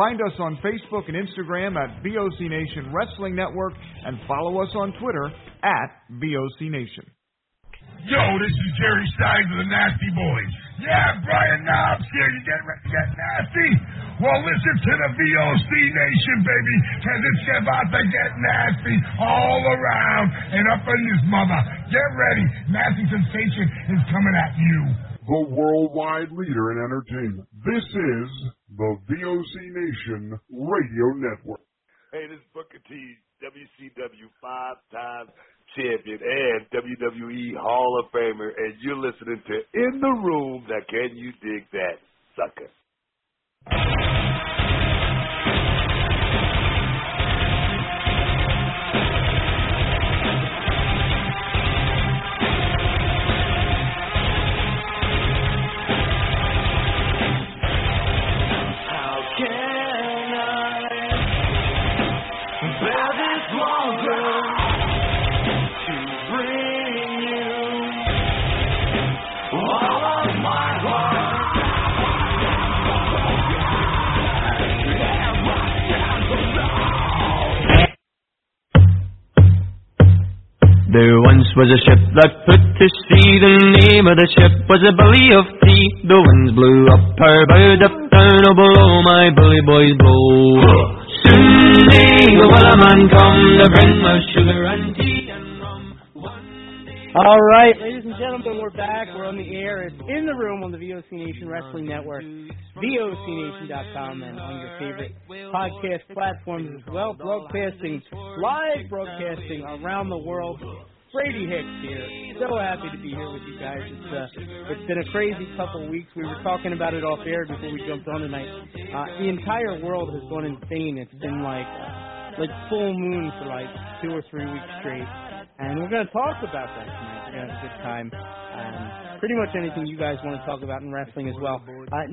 Find us on Facebook and Instagram at VOC Nation Wrestling Network and follow us on Twitter at VOC Nation. Yo, this is Jerry Stein of the Nasty Boys. Yeah, Brian Knobbs here. You get ready to get nasty? Well, listen to the VOC Nation, baby, because it's about to get nasty all around and up in this mother. Get ready. Nasty Sensation is coming at you. The worldwide leader in entertainment. This is the VOC Nation Radio Network. Hey, this is Booker T, WCW five-time champion and WWE Hall of Famer, and you're listening to In the Room. Now, can you dig that, sucker? Was a ship that put to sea. The name of the ship was a Billy of Tea. The winds blew up her bow, up down, oh below my bully boys blow. Soon may the man come to bring us sugar and tea. All right, ladies and gentlemen, we're back. We're on the air. It's in the room on the VOC Nation Wrestling Network, VOCNation.com, and on your favorite podcast platforms as well. Broadcasting, live broadcasting around the world. Brady Hicks here. So happy to be here with you guys. It's uh, it's been a crazy couple weeks. We were talking about it off air before we jumped on tonight. Uh, the entire world has gone insane. It's been like uh, like full moon for like two or three weeks straight. And we're to talk about that tonight. We're to have a good time. Um, pretty much anything you guys want to talk about in wrestling as well. Uh,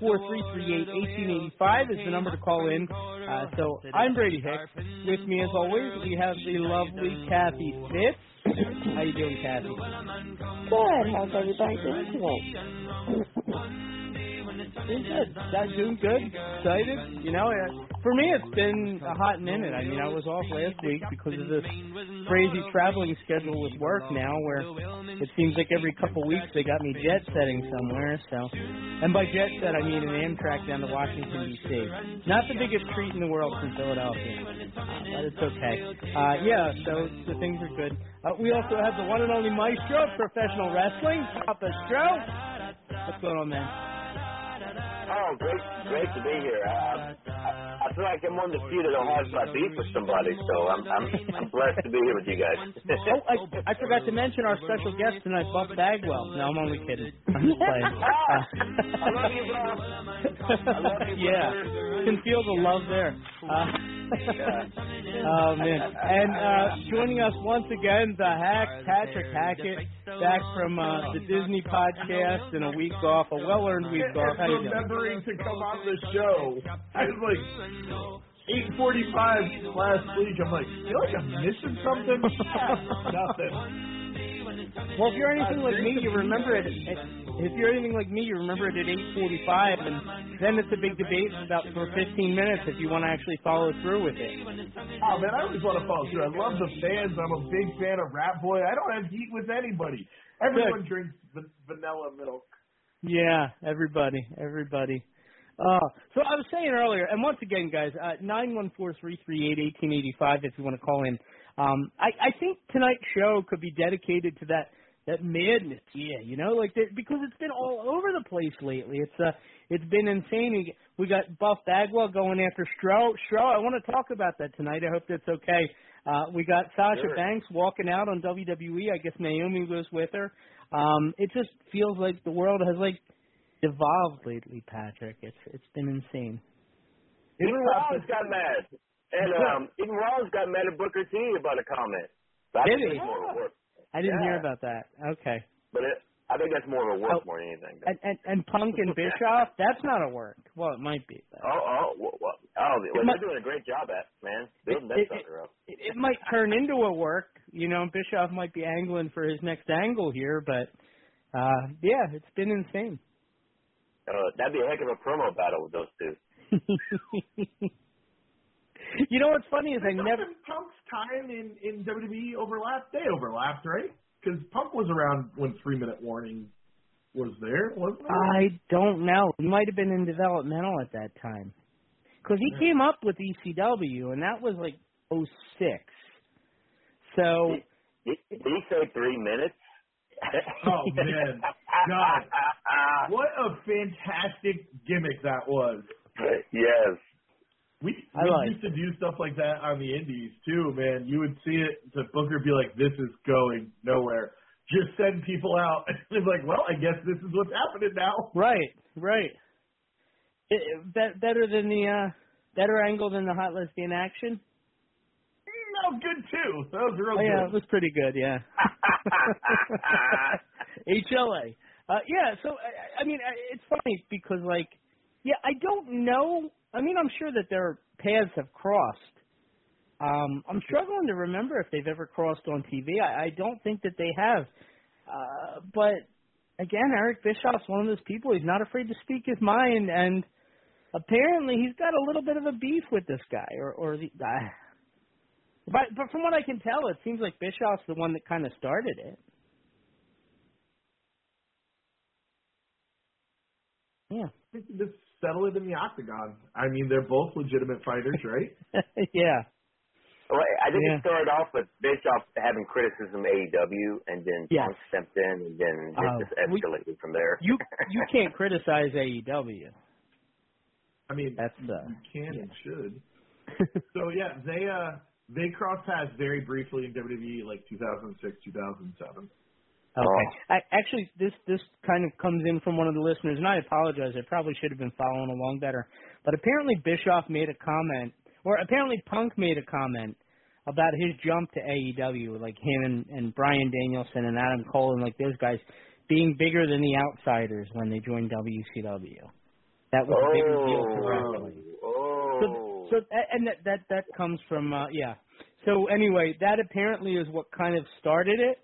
914-338-1885 is the number to call in. Uh, so I'm Brady Hicks. With me, as always, we have the lovely Kathy Fitz. How you doing, Kathy? Good. How's everybody doing today? Doing good. Guys doing good. Excited. You know, uh, for me, it's been a hot minute. I mean, I was off last week because of this crazy traveling schedule with work now, where it seems like every couple weeks they got me jet setting somewhere. So, and by jet set, I mean an Amtrak down to Washington D.C. Not the biggest treat in the world from Philadelphia, uh, but it's okay. Uh, yeah, so the things are good. Uh, we also have the one and only Maestro of professional wrestling, Papa Stro. What's going on, man? Oh, great, great to be here. Uh, I, I feel like I'm undefeated or hard by beef with somebody, so I'm I'm I'm blessed to be here with you guys. oh, I, I forgot to mention our special guest tonight, Buff Bagwell. No, I'm only kidding. I'm just playing. I love you. I love you, yeah, brother. can feel the love there. Uh, oh man! And uh, joining us once again, the hack Patrick Hackett, back from uh, the Disney podcast and a week off, a well-earned week off. How you doing? Remembering to come on the show. I was like. 8:45 last week. I'm like, feel like I'm missing something. Nothing. Well, if you're anything like me, you remember it. At, if you're anything like me, you remember it at 8:45, and then it's a big debate about for 15 minutes if you want to actually follow through with it. Oh man, I always want to follow through. I love the fans. I'm a big fan of Rat Boy. I don't have heat with anybody. Everyone drinks v- vanilla milk. Yeah, everybody, everybody. Uh, so I was saying earlier, and once again, guys, uh, nine one four three three eight eighteen eighty five. If you want to call in, um, I, I think tonight's show could be dedicated to that that madness. Yeah, you know, like that, because it's been all over the place lately. It's uh, it's been insane. We- We got Buff Bagwell going after Stro. Stro, I want to talk about that tonight. I hope that's okay. Uh, we got Sasha Sure. Banks walking out on WWE. I guess Naomi was with her. Um, it just feels like the world has like evolved lately, Patrick. It's it's been insane. Even Rollins got mad, and um, even Rollins got mad at Booker T about a comment. I Did think he? it's more of a work. I didn't hear about that. Okay. But it, I think that's more of a work Oh, more than anything. And and, and Punk and Bischoff, that's not a work. Well, it might be. But Oh, oh, well, well, oh, well, might- they're doing a great job at man building that It- sucker up. it, it might turn into a work. You know, Bischoff might be angling for his next angle here, but uh yeah, it's been insane. Uh, that'd be a heck of a promo battle with those two. you know what's funny is I never Punk's time in in WWE overlapped. They overlapped, right? Because Punk was around when three minute warning was there, wasn't it? I don't know. He might have been in developmental at that time. Because he came up with ECW, and that was like oh six. So Did, did he say three minutes? Oh, man. God. what a fantastic gimmick that was. yes. We, I we like used to do stuff like that on the indies too, man. You would see it, the booker be like, "This is going nowhere." Just send people out. and it's like, well, I guess this is what's happening now. right, right. It, it, better than the uh better angle than the hot lesbian action. No, good too. That was real Oh, yeah, it was pretty good. Yeah. HLA. Uh, yeah. So I, I mean, it's funny because like, yeah, I don't know. I mean, I'm sure that their paths have crossed. Um, I'm struggling to remember if they've ever crossed on TV. I, I don't think that they have. Uh, but again, Eric Bischoff's one of those people. He's not afraid to speak his mind, and apparently he's got a little bit of a beef with this guy, or or the. Uh, but but from what I can tell, it seems like Bischoff's the one that kind of started it. Yeah. Just settle it in the octagon. I mean, they're both legitimate fighters, right? yeah. Well, I think Yeah. it started off with Bischoff having criticism of AEW, and then Yes. Punk stepped in, and then it Uh, just we- escalated from there. You you can't criticize AEW. I mean, That's uh, you can and should. so yeah, they uh they crossed paths very briefly in WWE like 2006, 2007. Okay. I, actually, this this kind of comes in from one of the listeners, and I apologize. I probably should have been following along better. But apparently, Bischoff made a comment, or apparently Punk made a comment about his jump to AEW, like him and, and Brian Danielson and Adam Cole and like those guys being bigger than the outsiders when they joined WCW. That was a bigger deal to wrestling. Oh. So, so and that that that comes from uh, yeah. So anyway, that apparently is what kind of started it.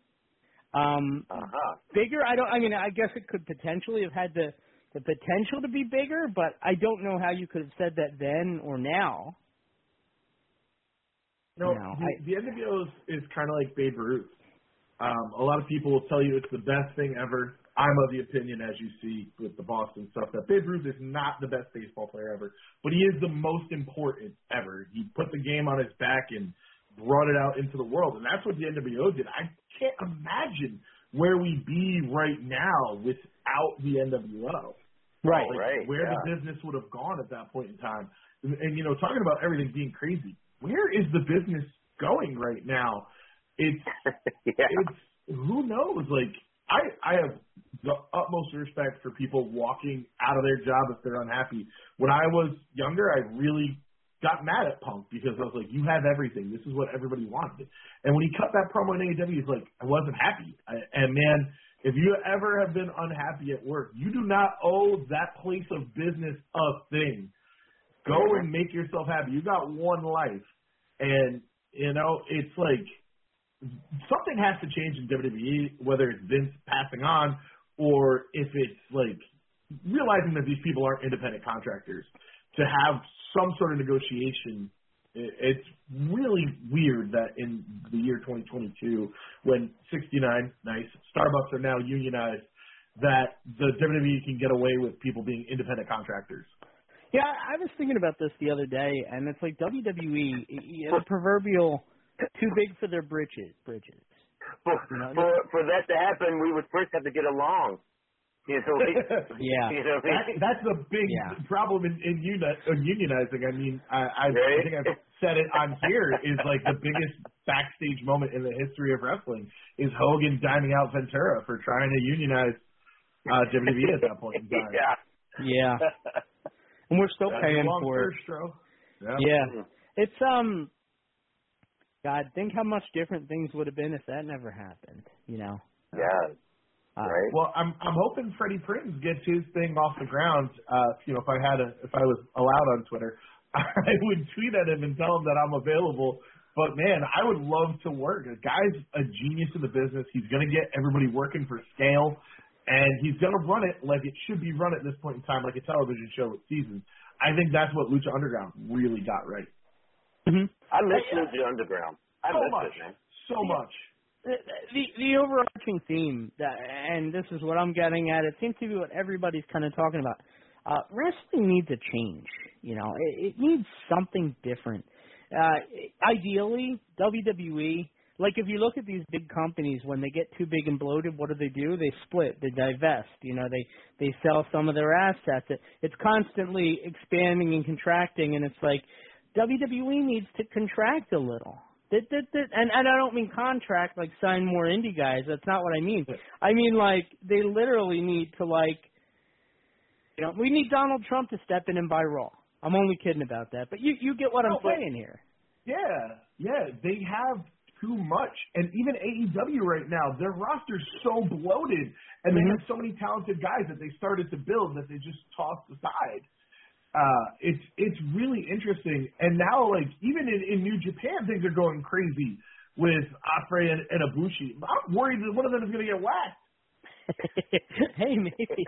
Um, Uh-huh. bigger, I don't. I mean, I guess it could potentially have had the the potential to be bigger, but I don't know how you could have said that then or now. No, No, the, I- the NWO is, is kind of like Babe Ruth. Um, a lot of people will tell you it's the best thing ever. I'm of the opinion, as you see with the Boston stuff, that Babe Ruth is not the best baseball player ever, but he is the most important ever. He put the game on his back and brought it out into the world, and that's what the NWO did. I can't imagine where we'd be right now without the NWO. Right. Like, Right, Where yeah. the business would have gone at that point in time. and, and you know, talking about everything being crazy, where is the business going right now? It's yeah. it's who knows? Like I I have the utmost respect for people walking out of their job if they're unhappy. When I was younger, I really got mad at Punk because I was like, "You have everything. This is what everybody wanted." And when he cut that promo in AEW, he's like, "I wasn't happy." I, and man, if you ever have been unhappy at work, you do not owe that place of business a thing. Go and make yourself happy. You got one life, and you know it's like something has to change in WWE, whether it's Vince passing on or if it's like realizing that these people aren't independent contractors to have some sort of negotiation. it- It's really weird that in the year 2022, when 69, nice, Starbucks are now unionized, that the WWE can get away with people being independent contractors. Yeah, I was thinking about this the other day, and it's like WWE, y- y- the proverbial too big for their britches. Bridges. For, You know, for for that to happen, we would first have to get along. You know, we, Yeah. you know, That, that's the big Yeah. problem in, in, uni- in unionizing. I mean, I, I, I think I've said it on here is like the biggest backstage moment in the history of wrestling is Hogan diming out Ventura for trying to unionize uh, WWE at that point in time. yeah. Yeah, and we're still That's paying a long for it. first, Stro. Yeah. Yeah, it's um, God, think how much different things would have been if that never happened. You know. Yeah. Uh, Right. Well, I'm I'm hoping Freddie Prinze gets his thing off the ground. Uh, you know, if I had a if I was allowed on Twitter, I would tweet at him and tell him that I'm available. But man, I would love to work. A guy's a genius in the business. He's going to get everybody working for scale, and he's going to run it like it should be run at this point in time, like a television show with seasons. I think that's what Lucha Underground really got right. mhm. I miss Lucha Underground. I so miss much, it, man. so much. The the overarching theme that and this is what I'm getting at it seems to be what everybody's kind of talking about. Uh wrestling needs a change you know? It, it needs something different. Uh ideally WWE like if you look at these big companies when they get too big and bloated what do they do? They split they divest you know? They they sell some of their assets. It, it's constantly expanding and contracting and it's like WWE needs to contract a little that, that, that, and, and I don't mean contract like sign more indie guys. That's not what I mean. I mean like they literally need to like, you know, we need Donald Trump to step in and buy Raw. I'm only kidding about that, but you you get what I'm No, saying here. Yeah, yeah, they have too much, and even AEW right now, their roster's so bloated, and they Mhm. have so many talented guys that they started to build that they just tossed aside. Uh, it's it's really interesting, and now like even in, in New Japan, things are going crazy with Ospreay and, and Ibushi. I'm worried that one of them is going to get whacked. hey, maybe.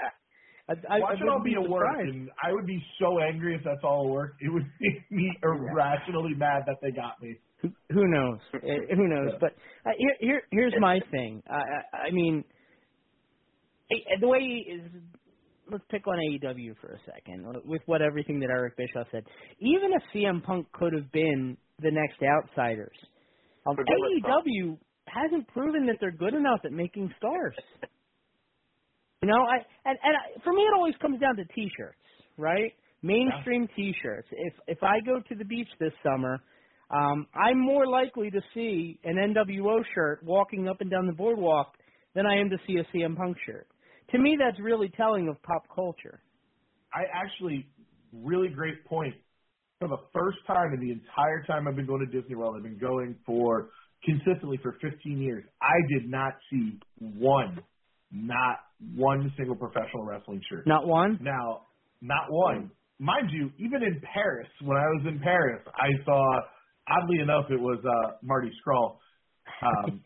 I, I, Watch I it all be a work, and I would be so angry if that's all a work. It would make me irrationally mad that they got me. Who, who knows? Eh, who knows? But uh, here, here, here's my thing. I, I, I mean, eh, the way is. Let's pick on AEW for a second, with what everything that Eric Bischoff said. Even if CM Punk could have been the next Outsiders, um, AEW hasn't proven that they're good enough at making stars. You know, I and and I, for me, it always comes down to T-shirts, right? Mainstream T-shirts. If if I go to the beach this summer, um, I'm more likely to see an NWO shirt walking up and down the boardwalk than I am to see a CM Punk shirt. To me, that's really telling of pop culture. I actually, really great point. For the first time in the entire time I've been going to Disney World, I've been going for consistently for 15 years. I did not see one, not one single professional wrestling shirt. Not one. Now, not one. Mind you, even in Paris, when I was in Paris, I saw, oddly enough, it was uh, Marty Scurll. Um,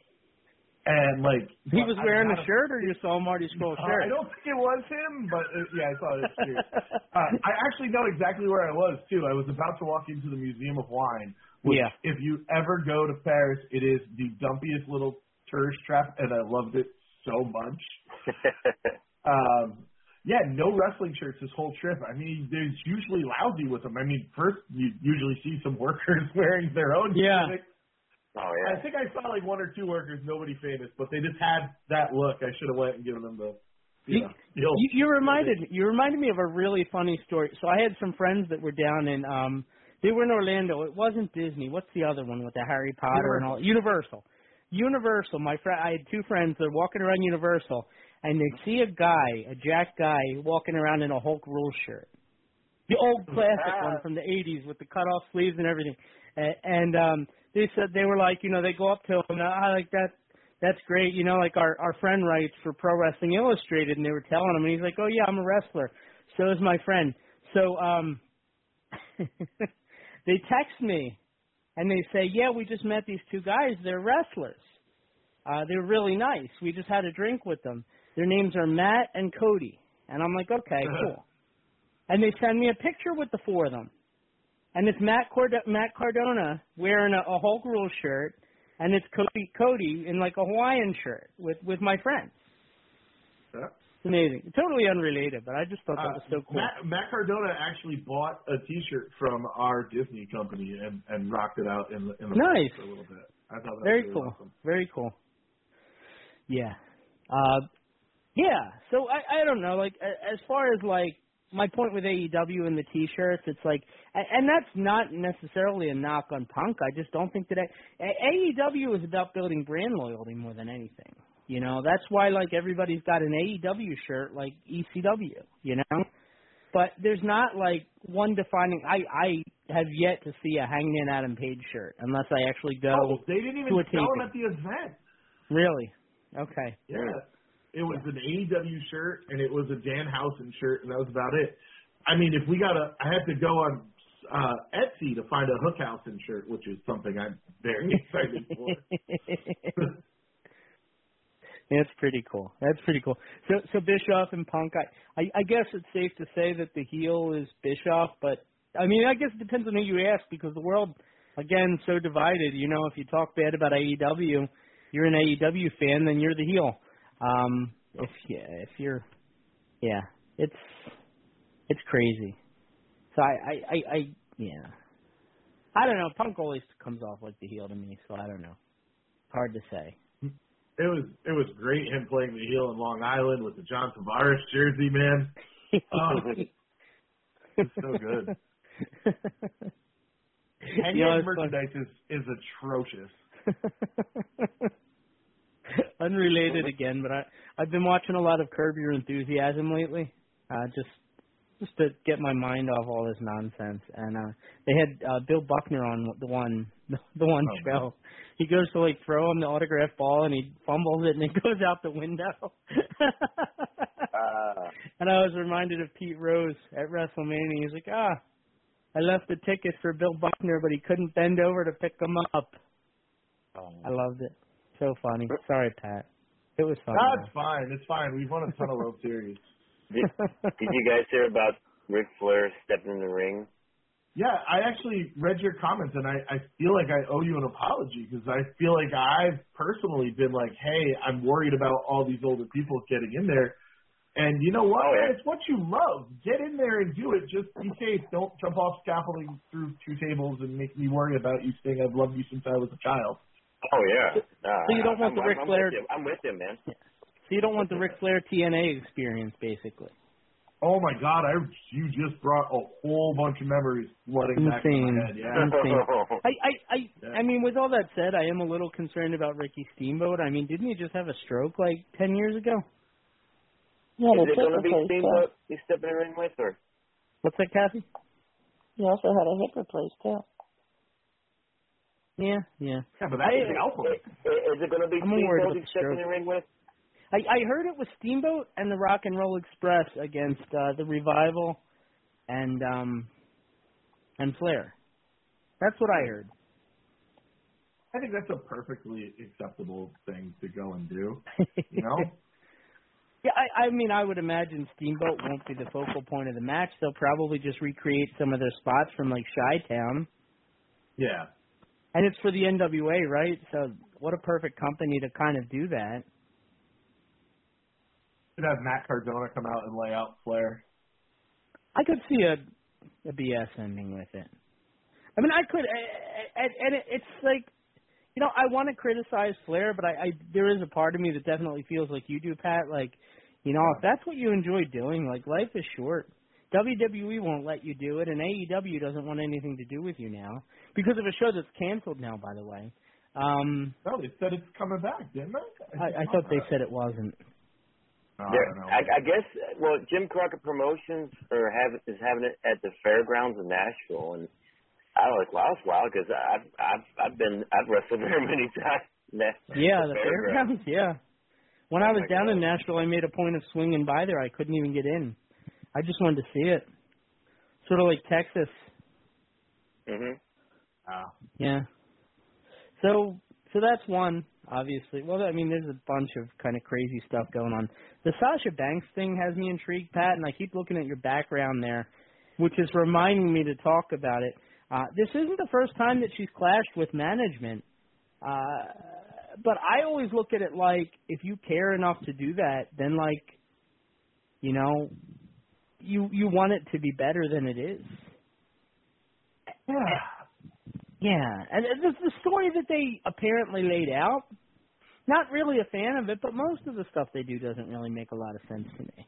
and like He was wearing a shirt, or you saw Marty Scurll uh, shirt? I don't think it was him, but uh, yeah, I saw his shirt. uh, I actually know exactly where I was too. I was about to walk into the Museum of Wine. Which, Yeah. If you ever go to Paris, it is the dumpiest little tourist trap, and I loved it so much. Um, yeah, no wrestling shirts this whole trip. I mean, there's usually lousy with them. I mean, first you usually see some workers wearing their own Yeah. tunics. Oh I think I saw like one or two workers, nobody famous, but they just had that look. I should have went and given them the You, you, you reminded you reminded me of a really funny story. So I had some friends that were down in um they were in Orlando. It wasn't Disney. What's the other one with the Harry Potter and all? Universal. Universal. My friend, I had two friends. They're walking around Universal, and they see a guy, a Jack guy, walking around in a Hulk Rule shirt, the old classic one from the '80s with the cut off sleeves and everything. And, and um they said they were like, you know, they go up to him, and I like that. That's great, you know, like our our friend writes for Pro Wrestling Illustrated, and they were telling him, and he's like, oh yeah, I'm a wrestler. So is my friend. So um. they text me and they say, "Yeah, we just met these two guys. They're wrestlers. Uh, they're really nice. We just had a drink with them. Their names are Matt and Cody." And I'm like, "Okay, cool." And they send me a picture with the four of them, and it's Matt Cord- Matt Cardona wearing a, a Hulk Rule shirt, and it's Cody Cody in like a Hawaiian shirt with with my friends. Yeah. It's amazing. Totally unrelated, but I just thought that was so cool. Uh, Matt, Matt Cardona actually bought a T-shirt from our Disney company and and rocked it out in the in the Nice. for a little bit. I thought that Very was really cool. awesome. Very cool. Yeah. Uh yeah. So I I don't know like as far as like my point with AEW and the t-shirts it's like and that's not necessarily a knock on Punk. I just don't think that A- AEW is about building brand loyalty more than anything. You know, that's why like everybody's got an AEW shirt like ECW, you know? But there's not like one defining I I have yet to see a Hangman Adam Page shirt unless I actually go Oh, they didn't even to a sell them at the event. Really? Okay. Yeah. It was an AEW shirt and it was a Danhausen shirt and that was about it. I mean, if we got a, I had to go on uh Etsy to find a Hookhausen shirt, which is something I'm very excited for. That's pretty cool. That's pretty cool. So so Bischoff and Punk, I, I I guess it's safe to say that the heel is Bischoff, but I mean I guess it depends on who you ask because the world again so divided. You know, if you talk bad about AEW, you're an AEW fan, then you're the heel. Um if yeah, if you're yeah, it's it's crazy. So I I I, I yeah. I don't know. Punk always comes off like the heel to me, so I don't know. Hard to say. It was it was great him playing the heel in Long Island with the John Tavares jersey, man. Oh, it's so good. And You know, yet it's funny. merchandise is is atrocious. Unrelated again, but I I've been watching a lot of Curb Your Enthusiasm lately. Uh just just to get my mind off all this nonsense. And uh they had uh Bill Buckner on the one the one Oh, show. He goes to like throw him the autograph ball and he fumbles it and it goes out the window. uh. and I was reminded of Pete Rose at WrestleMania. He's like, ah, I left the ticket for Bill Buckner, but he couldn't bend over to pick them up. Oh. I loved it. So funny. Sorry, Pat. It was funny. That's fine. It's fine. We've won a ton of World Series. Did, did you guys hear about Ric Flair stepping in the ring? Yeah, I actually read your comments, and I, I feel like I owe you an apology because I feel like I've personally been like, hey, I'm worried about all these older people getting in there. And you know what? Oh, yeah. It's what you love. Get in there and do it. Just be safe. Don't jump off scaffolding through two tables and make me worry about you saying I've loved you since I was a child. Oh yeah. Nah, So you don't want I'm, the Ric I'm, Flair- I'm with you. I'm with you, man. So you don't want the Ric Flair TNA experience, basically. Oh my God! I you just brought a whole bunch of memories flooding back in my head. Yeah. Insane. I, I, I, Yeah. I mean, with all that said, I am a little concerned about Ricky Steamboat. I mean, didn't he just have a stroke like ten years ago? Yeah, Is the it going to be hip replaced. Steamboat he's stepping in with, or? What's that, Kathy? He also had a hip replaced too. Yeah, yeah. Yeah, but that's the alpha. Is it going to be I'm Steamboat about he's the stepping the ring with? I, I heard it was Steamboat and the Rock and Roll Express against uh, the Revival and um and Flair. That's what I heard. I think that's a perfectly acceptable thing to go and do. You know? Yeah, I, I mean, I would imagine Steamboat won't be the focal point of the match. They'll probably just recreate some of their spots from like Chi Town, yeah. And it's for the NWA, right? So, what a perfect company to kind of do that. Should have Matt Cardona come out and lay out Flair. I could see a a BS ending with it. I mean, I could, and, and it's like, you know, I want to criticize Flair, but I, I there is a part of me that definitely feels like you do, Pat. Like, You know, if that's what you enjoy doing, like life is short. WWE won't let you do it, and AEW doesn't want anything to do with you now because of a show that's canceled now. By the way, um, No, they said it's coming back, didn't they? I, I thought they said it wasn't. No, There- I, I guess well, Jim Crockett Promotions are have is having it at the fairgrounds in Nashville, and I was like, wow, it's wild because I've I've I've been I've wrestled there many times. Yeah, the fairgrounds. Yeah. When I was my down in Nashville, I made a point of swinging by there. I couldn't even get in. I just wanted to see it. Sort of like Texas. Mhm. Wow. Yeah. So so that's one, obviously. Well, I mean, there's a bunch of kind of crazy stuff going on. The Sasha Banks thing has me intrigued, Pat, and I keep looking at your background there, which is reminding me to talk about it. Uh, this isn't the first time that she's clashed with management. Uh, but I always look at it like if you care enough to do that, then like, you know, you you want it to be better than it is. Yeah, Yeah, and the, the story that they apparently laid out, not really a fan of it, but most of the stuff they do doesn't really make a lot of sense to me.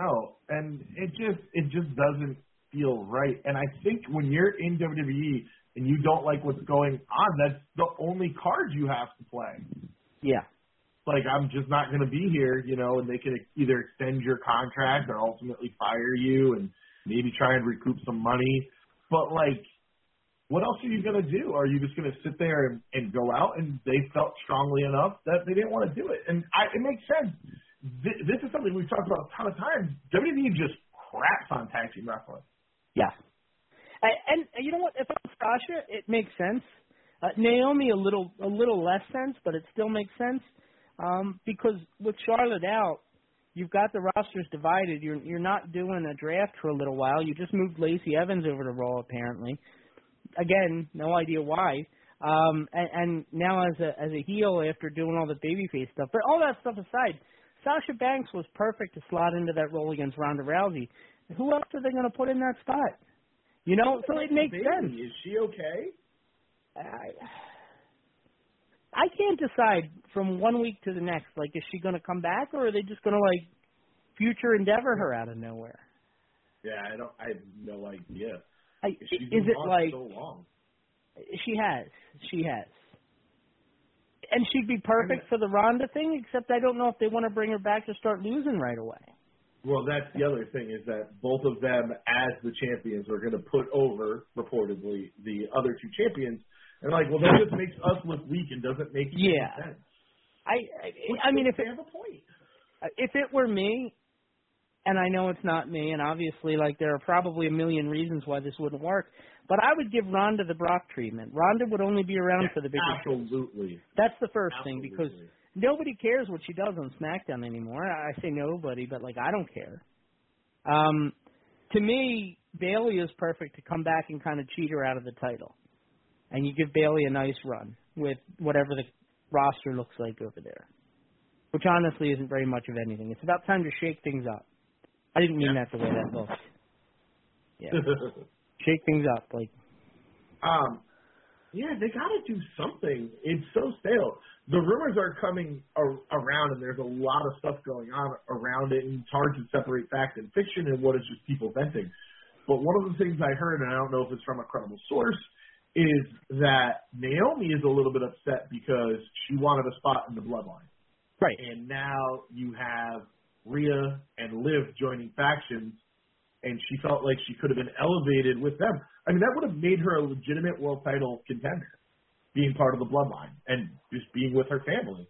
Oh, and it just it just doesn't feel right. And I think when you're in WWE and you don't like what's going on, that's the only card you have to play. Yeah. Like I'm just not going to be here, you know, and they can either extend your contract or ultimately fire you and maybe try and recoup some money. But like, what else are you going to do? Are you just going to sit there and, and go out? And they felt strongly enough that they didn't want to do it, and I, it makes sense. This, this is something we've talked about a ton of times. WWE just craps on tag team wrestling. Yeah. And, and you know what? If I'm Sasha, it makes sense. Uh, Naomi a little a little less sense, but it still makes sense um, because with Charlotte out, you've got the rosters divided. You're you're not doing a draft for a little while. You just moved Lacey Evans over to Raw apparently. Again, no idea why. Um, and, and now as a as a heel after doing all the babyface stuff, but all that stuff aside, Sasha Banks was perfect to slot into that role against Ronda Rousey. Who else are they going to put in that spot? You know, so it makes Baby, sense. Is she okay? I, I can't decide from one week to the next. Like, is she going to come back, or are they just going to like future endeavor her out of nowhere? Yeah, I don't. I have no idea. I, She's is been it gone like so long? she has? She has. And she'd be perfect for the Ronda thing, except I don't know if they want to bring her back to start losing right away. Well, that's the other thing is that both of them, as the champions, are going to put over reportedly the other two champions. And like, well, that just makes us look weak and doesn't make Yeah. sense. I I, I mean, if it, have a point. if it were me, and I know it's not me, and obviously, like there are probably a million reasons why this wouldn't work, but I would give Ronda the Brock treatment. Ronda would only be around for the shows. Absolutely. That's the first thing because nobody cares what she does on SmackDown anymore. I say nobody, but like I don't care. Um, to me, Bayley is perfect to come back and kind of cheat her out of the title, and you give Bayley a nice run with whatever the roster looks like over there, which honestly isn't very much of anything. It's about time to shake things up. I didn't mean that the way that looked. Yeah, shake things up. Like um, yeah, they got to do something. It's so stale. The rumors are coming ar- around, and there's a lot of stuff going on around it, and it's hard to separate fact and fiction and what is just people venting. But one of the things I heard, and I don't know if it's from a credible source, is that Naomi is a little bit upset because she wanted a spot in the bloodline. Right. And now you have Rhea and Liv joining factions, and she felt like she could have been elevated with them. I mean, that would have made her a legitimate world title contender, being part of the bloodline and just being with her family.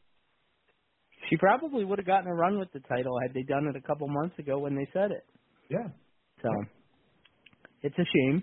she probably would have gotten a run with the title had they done it a couple months ago when they said it. Yeah. So it's a shame.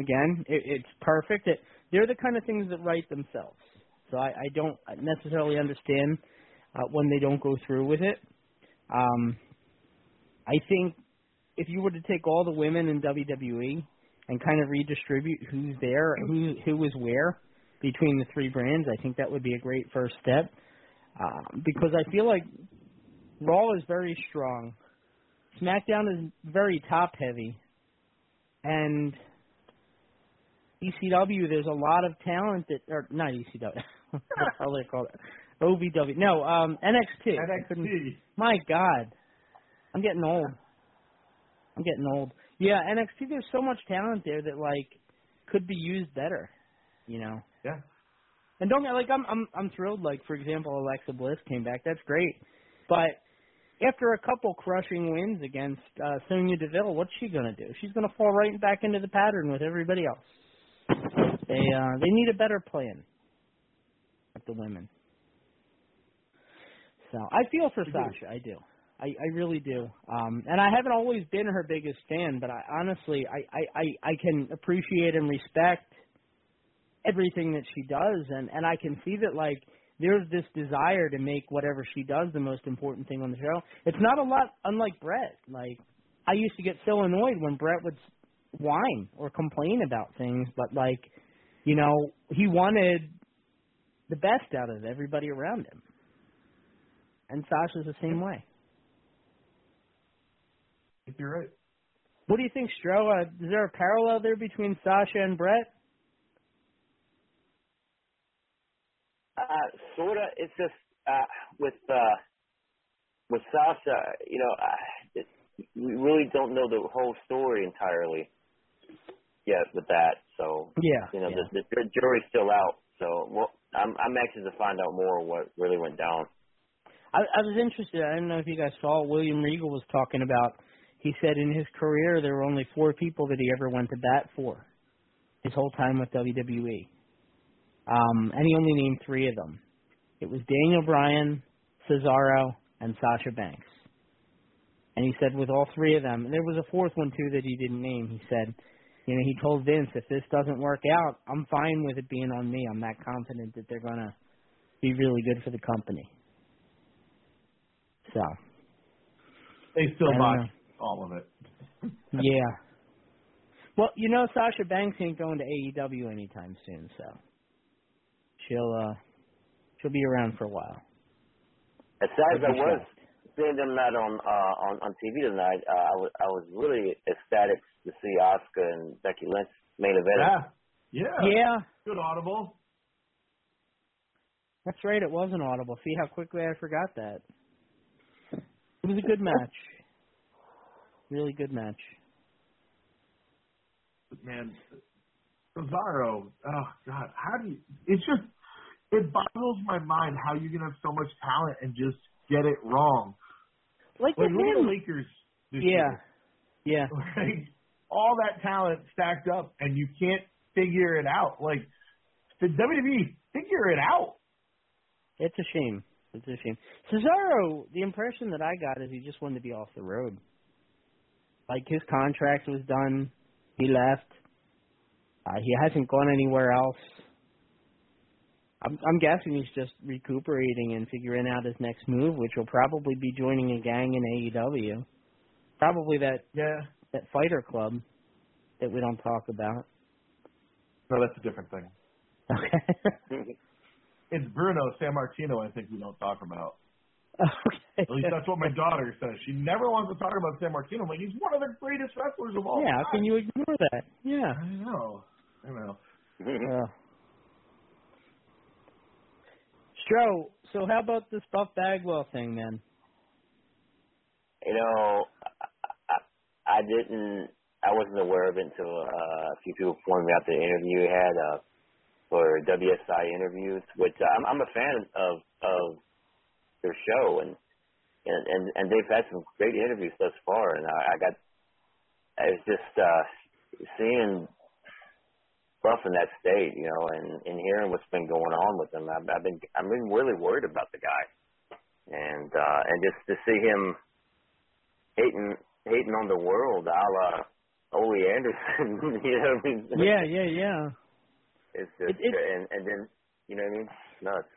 Again, it, it's perfect. It, they're the kind of things that write themselves. So I, I don't necessarily understand uh, when they don't go through with it. Um, I think if you were to take all the women in WWE and kind of redistribute who's there, who who is where between the three brands, I think that would be a great first step. Uh, because I feel like Raw is very strong, SmackDown is very top heavy, and ECW, there's a lot of talent that, or not ECW, the they call it? OVW. No, um, NXT. NXT. My God, I'm getting old. I'm getting old. Yeah, NXT. There's so much talent there that like could be used better. You know. Yeah. And don't get like I'm I'm I'm thrilled. Like for example, Alexa Bliss came back. That's great. But after a couple crushing wins against uh, Sonya Deville, what's she gonna do? She's gonna fall right back into the pattern with everybody else. They uh they need a better plan with the women. So I feel for Sasha, I do. I, I really do. Um and I haven't always been her biggest fan, but I honestly I, I, I, I can appreciate and respect everything that she does and, and I can see that like there's this desire to make whatever she does the most important thing on the show. It's not a lot unlike Brett. Like I used to get so annoyed when Brett would whine or complain about things, but like, you know, he wanted the best out of everybody around him. And Sasha's the same way. I think you're right. What do you think, Stro? Uh, is there a parallel there between Sasha and Brett? Uh, sorta. It's just uh, with uh, with Sasha, you know, uh, it, we really don't know the whole story entirely yet with that. So Yeah, you know, yeah. the, the jury's still out. So well, I'm I'm anxious to find out more what really went down. I, I was interested. I don't know if you guys saw William Regal was talking about. He said in his career there were only four people that he ever went to bat for his whole time with WWE, um, and he only named three of them. It was Daniel Bryan, Cesaro, and Sasha Banks. And he said with all three of them, and there was a fourth one too that he didn't name. He said, you know, he told Vince if this doesn't work out, I'm fine with it being on me. I'm that confident that they're gonna be really good for the company. So They still I botch all of it. yeah. Well, you know, Sasha Banks ain't going to AEW anytime soon, so she'll uh she'll be around for a while. As sad as I was seeing them not on uh, on on TV tonight, uh, I was I was really ecstatic to see Asuka and Becky Lynch main event. Yeah. Yeah. Yeah. Good audible. That's right, it was an audible. See how quickly I forgot that. It was a good match. Really good match. Man, Cesaro. Oh God, how do you? It's just it boggles my mind how you can have so much talent and just get it wrong. Like, Like look at the Lakers this Yeah. year. Yeah. Like all that talent stacked up, and you can't figure it out. Like the WWE, figure it out. It's a shame. It's a shame. Cesaro, the impression that I got is he just wanted to be off the road. Like his contract was done, he left. Uh, he hasn't gone anywhere else. I'm, I'm guessing he's just recuperating and figuring out his next move, which will probably be joining a gang in AEW. Probably that Yeah. That fighter club that we don't talk about. No, that's a different thing. Okay. It's Bruno Sammartino. I think we don't talk about. okay. At least that's what my daughter says. She never wants to talk about San Martino. I'm like he's one of the greatest wrestlers of all Yeah, how time. can you ignore that? Yeah. I know. I know. Uh, Stro, so how about this Buff Bagwell thing then? You know, I, I, I didn't I wasn't aware of it until uh, a few people pointed me out the interview he had uh, for WSI interviews, which I'm, I'm a fan of of their show, and and and, and they've had some great interviews thus far, and I, got I got it's just uh, seeing Buff in that state, you know, and and hearing what's been going on with him. I've, I've been I've been really worried about the guy, and uh, and just to see him hating hating on the world, a la Ole Anderson. you know what I mean? Yeah, yeah, yeah. It's just It- it- and and then you know what I mean? Nuts.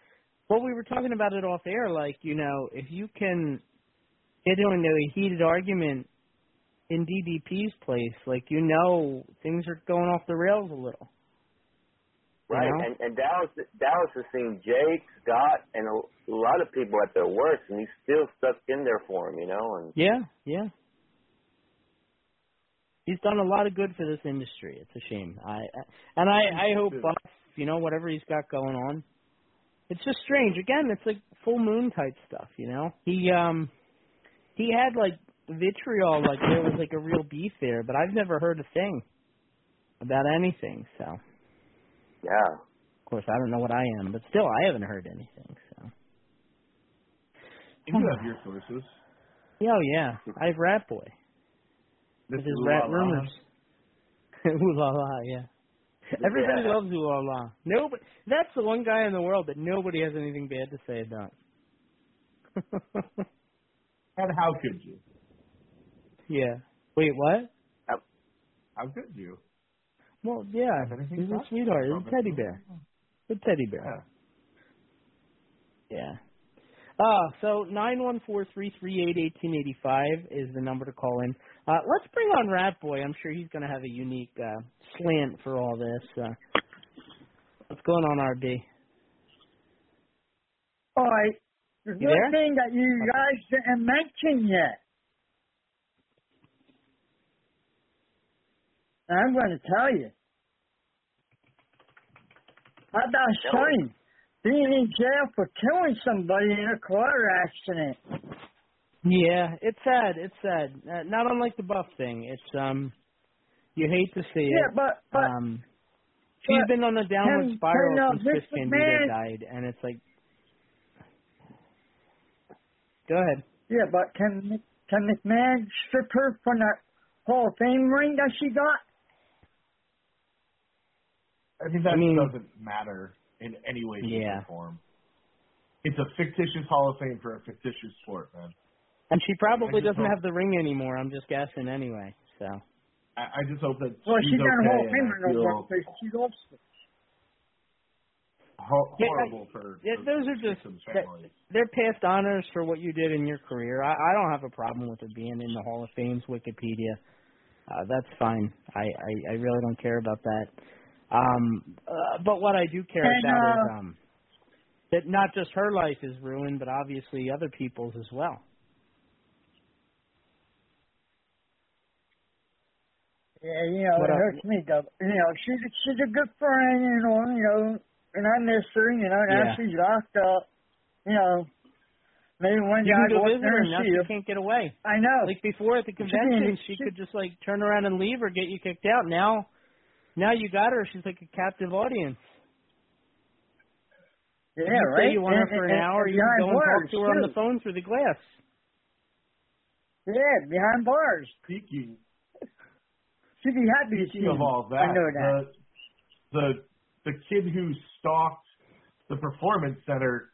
Well, we were talking about it off air. Like, you know, if you can get into a heated argument in DDP's place, like, you know, things are going off the rails a little. You Right, know? and and Dallas Dallas has seen Jake, Scott, and a, a lot of people at their worst, and he's still stuck in there for him, you know. And Yeah, yeah. He's done a lot of good for this industry. It's a shame. I I- and I I hope Buff, you know, whatever he's got going on. It's just strange. Again, it's like full moon type stuff, you know. He um he had like vitriol, like there was like a real beef there, but I've never heard a thing about anything. So Yeah. of course I don't know what I am, but still I haven't heard anything. So You have your sources. oh yeah, I have Rat Boy. With is rat La rumors. Ooh la la, yeah. Everybody Yeah. loves Ooh la la. Nobody. That's the one guy in the world that nobody has anything bad to say about. And how could you? yeah. Wait, what? How could you? Well, yeah. He's a sweetheart. He's a teddy bear. A teddy bear. Yeah. Uh, so nine one four three three eight eighteen eighty five is the number to call in. Uh, let's bring on Rat Boy. I'm sure he's going to have a unique uh, slant for all this. Uh, what's going on, RB? All right. There's You one there? thing that you guys didn't mention yet. I'm going to tell you. How about Shane being in jail for killing somebody in a car accident? Yeah, it's sad. It's sad. Uh, not unlike the Buff thing. It's um, you hate to see Yeah, it. but but um, she's but been on a downward can- spiral can, uh, since Chris Candido died, and it's like, go ahead. yeah, but can can McMahon strip her from that Hall of Fame ring that she got? I mean, that I mean- doesn't matter in any way, shape, Yeah. or form. It's a fictitious Hall of Fame for a fictitious sport, man. And she probably doesn't hope- have the ring anymore. I'm just guessing anyway. So I, I just hope that Well, she's she's not a okay. Hall of and Famer I no feel more because she loves it. ho- Yeah, horrible for, yeah, for those are just victims' that- families. they're past honors for what you did in your career. I, I don't have a problem with it being in the Hall of Fame's Wikipedia. Uh, that's fine. I, I I really don't care about that. Um, uh, but what I do care And, about is uh, um, that not just her life is ruined, but obviously other people's as well. Yeah, you know, What it up? hurts me though. You know, she's a, she's a good friend, you know, you know, and I miss her, you know, now Yeah. she's locked up. You know, maybe one You day I'll go go visit her, and and now she her. can't get away. I know. Like before at the convention, she she- could just like turn around and leave or get you kicked out. Now, now you got her. She's like a captive audience. yeah, you right. say you want her And- for an and- hour, and you can go and talk to her on the phone through the glass. Yeah, behind bars. Speaking She'd be happy to see of all that, I know that. the the the kid who stalked the performance center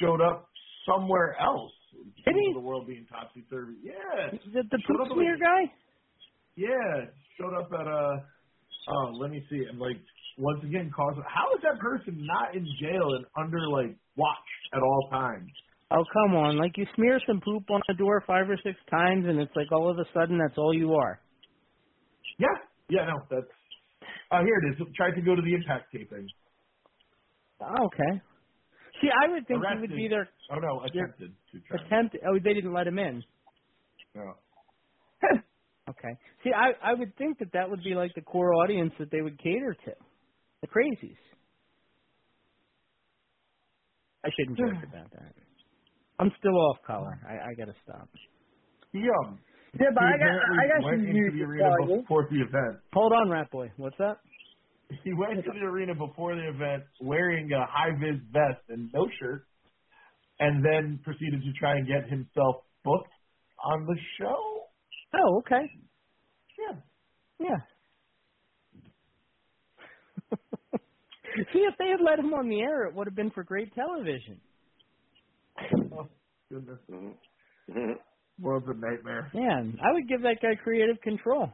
showed up somewhere else. Did he? The world being topsy turvy. Yeah. The, the poop smear like- guy? Yeah, showed up at a. Oh, let me see. And like once again, causing. How is that person not in jail and under like watch at all times? Oh come on! Like you smear some poop on a door five or six times, and it's like all of a sudden that's all you are. Yeah. Yeah. No, that's. Oh, here it is. Tried to go to the impact taping. Oh, okay. See, I would think he would be there. Oh no, attempted to try. attempt. Oh, they didn't let him in. No. Okay. See, I I would think that that would be like the core audience that they would cater to, the crazies. I shouldn't joke about that. I'm still off color. I I gotta stop. He um Yeah, but I got I got some news the to tell you. before the event. Hold on, Rat Boy. What's that? He went to the arena before the event wearing a high vis vest and no shirt, and then proceeded to try and get himself booked on the show. Oh, okay. Yeah. Yeah. See, if they had let him on the air, it would have been for great television. Oh goodness, Mm-hmm. World's a nightmare. Man, I would give that guy creative control.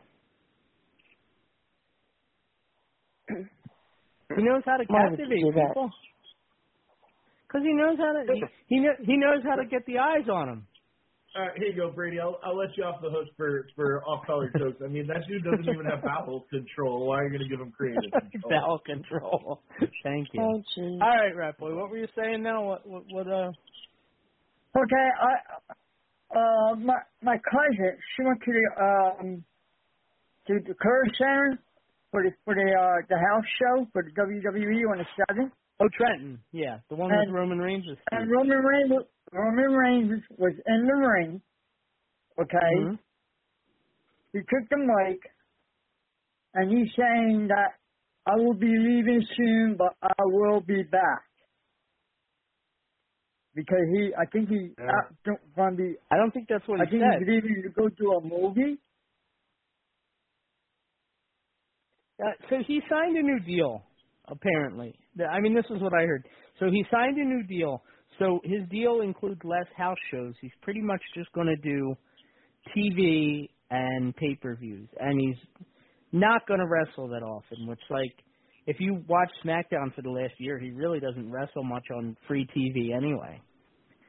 He knows how to Why you captivate people. Because he knows how to he, he kno- he knows how to get the eyes on him. All right, here you go, Brady. I'll I'll let you off the hook for for off color jokes. I mean, that dude doesn't even have bowel control. Why are you going to give him creative control? Bowel control. Thank you. Oh, gee. All right, Rat Boy, what were you saying now? What what what uh? Okay, I uh my my cousin she went to the um to the Kerr Center for the for the uh the house show for the WWE on the seventh. Oh, Trenton. Yeah, the one And- with Roman Reigns. And Roman Reigns was- Roman Reigns was in the ring. Okay. Mhm. He took the mic and he's saying that I will be leaving soon but I will be back. Because he I think he Yeah. uh, don't I don't think that's what I he said. I think he's leaving to go do a movie. Uh, so he signed a new deal, apparently. I mean, this is what I heard. So he signed a new deal. So his deal includes less house shows. He's pretty much just going to do TV and pay-per-views, and he's not going to wrestle that often. Which, like, if you watch SmackDown for the last year, he really doesn't wrestle much on free TV anyway.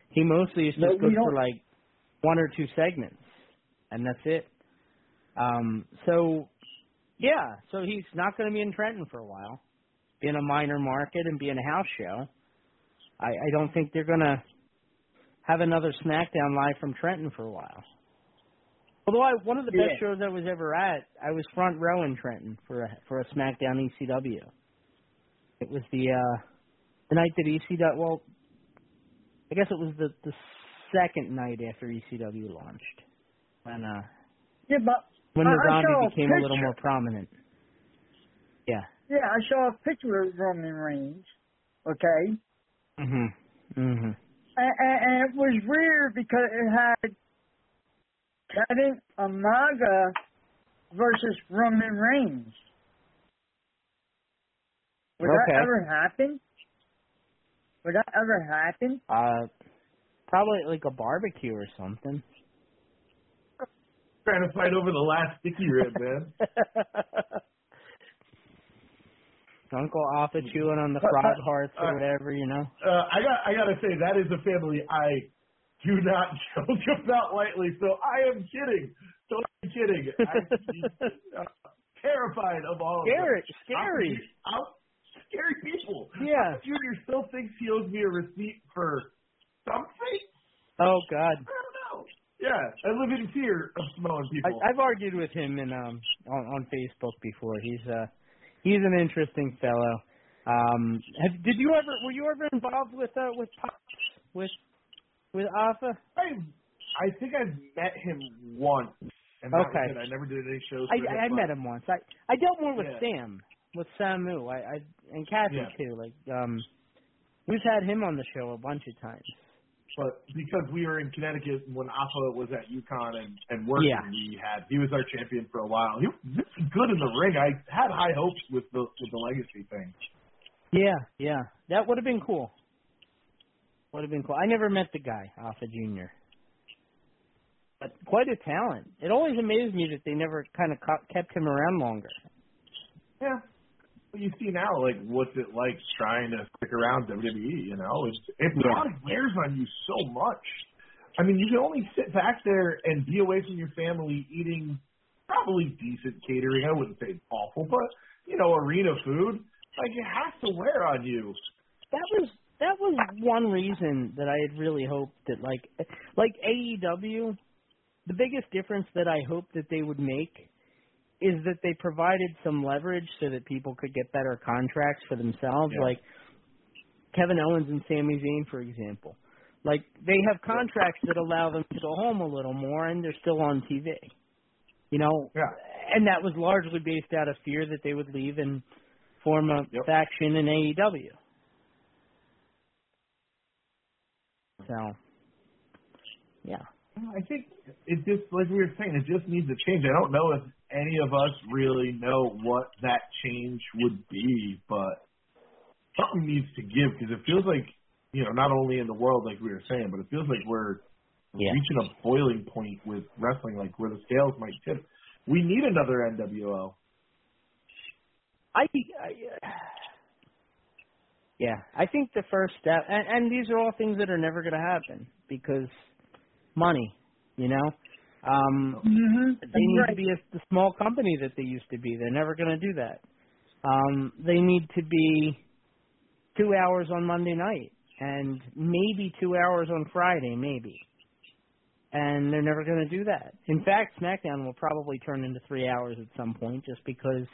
He mostly is just we good for like one or two segments, and that's it. Um, so yeah, so he's not going to be in Trenton for a while, be in a minor market and be in a house show. I, I don't think they're going to have another SmackDown live from Trenton for a while. Although I, one of the best Yeah. shows I was ever at, I was front row in Trenton for a, for a SmackDown ECW. It was the uh the night that ECW. Well, I guess it was the the second night after ECW launched when uh Yeah, but when the I zombie a became a little more prominent. Yeah. Yeah, I saw a picture of Roman Reigns. Okay. Mhm. Mhm. And, and, and it was weird because it had Kevin Amaga versus Roman Reigns. Would Okay. that ever happen? Would that ever happen? Uh, probably like a barbecue or something. Trying to fight over the last sticky rib, man. Uncle Afa chewing on the But- frog hearts or uh, whatever, you know. Uh, I got I got to say that is a family I do not joke about lightly. So I am kidding. Totally kidding. I, uh, terrified of all Scary, of them. scary. I'm, I'm- scary people. Yeah. Junior still thinks he owes me a receipt for something. Oh God. I don't know. Yeah, I live in fear of smelling people. I, I've argued with him in um on, on Facebook before. He's uh he's an interesting fellow. Um, have, did you ever were you ever involved with uh with Pops with with Afa? I I think I've met him once. And Okay. I never did any shows. I for I met him once. I I dealt more with Yeah. Sam with Samu. I, I and Kathy Yeah. too. Like um, we've had him on the show a bunch of times. But because we were in Connecticut when Afa was at UConn and, and working, Yeah. we had he was our champion for a while. He was good in the ring. I had high hopes with the with the legacy thing. Yeah, yeah, that would have been cool. Would have been cool. I never met the guy, Afa Junior, but quite a talent. It always amazed me that they never kind of kept him around longer. Yeah. But you see now, like, what's it like trying to stick around WWE? You know, it's it Yeah. probably wears on you so much. I mean, you can only sit back there and be away from your family, eating probably decent catering. I wouldn't say awful, but you know, arena food. Like it has to wear on you. That was that was one reason that I had really hoped that like like AEW, the biggest difference that I hoped that they would make is that they provided some leverage so that people could get better contracts for themselves. Yeah. Like Kevin Owens and Sami Zayn, for example. Like they have contracts that allow them to go home a little more, and they're still on TV. You know, Yeah. and that was largely based out of fear that they would leave and form a faction in AEW. So, yeah. I think it just like we were saying, it just needs to change. I don't know if any of us really know what that change would be, but something needs to give because it feels like you know not only in the world like we were saying, but it feels like we're Yeah. reaching a boiling point with wrestling, like where the scales might tip. We need another NWO. I, I yeah, I think the first step, and, and these are all things that are never going to happen because money, you know. Um, Mm-hmm. they need to be a, the small company that they used to be. They're never going to do that. Um, they need to be two hours on Monday night and maybe two hours on Friday, maybe. And they're never going to do that. In fact, SmackDown will probably turn into three hours at some point just because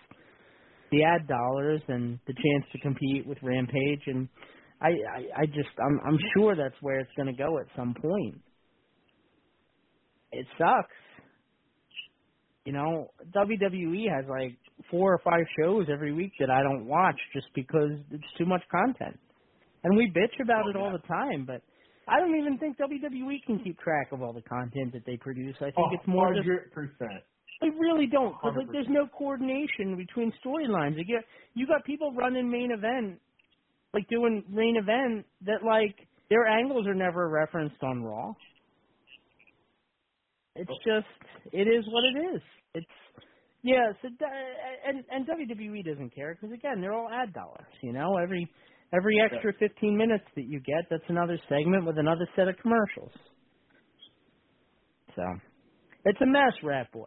the ad dollars and the chance to compete with Rampage and I, I, I just I'm I'm sure that's where it's gonna go at some point. It sucks. You know, WWE has like four or five shows every week that I don't watch just because it's too much content. And we bitch about it oh, all the time, but I don't even think WWE can keep track of all the content that they produce. I think oh, it's more just hundred percent. They really don't. 'cause, like, there's no coordination between storylines. You get you got people running main event, like doing main event that like their angles are never referenced on Raw. It's oh. just it is what it is. It's yeah. So and and WWE doesn't care because again they're all ad dollars. You know every every extra 15 minutes that you get that's another segment with another set of commercials. So it's a mess, Rat Boy.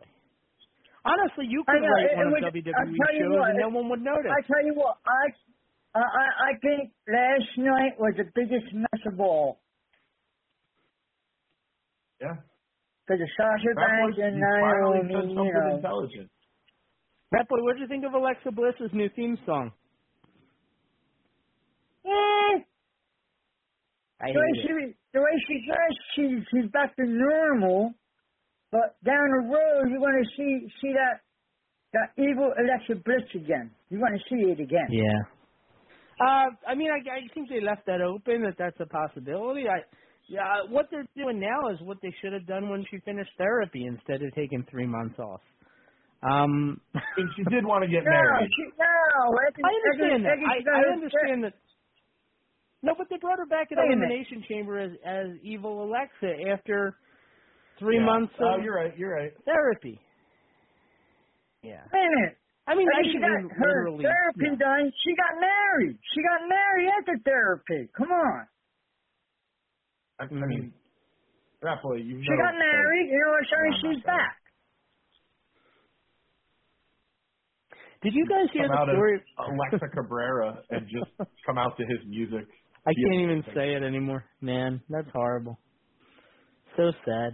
Honestly, you could know, write it one of WWE I'll you shows what, and no one would notice. I tell you what, I, I, I I think last night was the biggest mess of all. Yeah. Because of Sasha Banks and Naomi, you know. intelligent. Rat Boy, what did you think of Alexa Bliss's new theme song? Eh, I the way hate she the way she dressed, she's she's back to normal. But down the road, you're going to see see that that evil Alexa Bliss again. You're going to see it again. Yeah. Uh, I mean, I, I think they left that open that that's a possibility. I, yeah, what they're doing now is what they should have done when she finished therapy instead of taking three months off. Um, and she did want to get No, married. she, no. Eggy, I understand Eggy, that. Eggy's I, I understand that. No, but they brought her back at Wait a. Elimination Chamber as as evil Alexa after three Yeah. months Oh, you're right. You're right. therapy. Yeah. Wait a minute. I mean, I she got her therapy yeah. done. She got married. She got married after therapy. Come on. I, I mean, that boy, you know. She got married. You know what I'm saying? I'm She's back. Did you guys hear come the story? Alexa Cabrera and just come out to his music. I can't even say it anymore, man. That's horrible. So sad.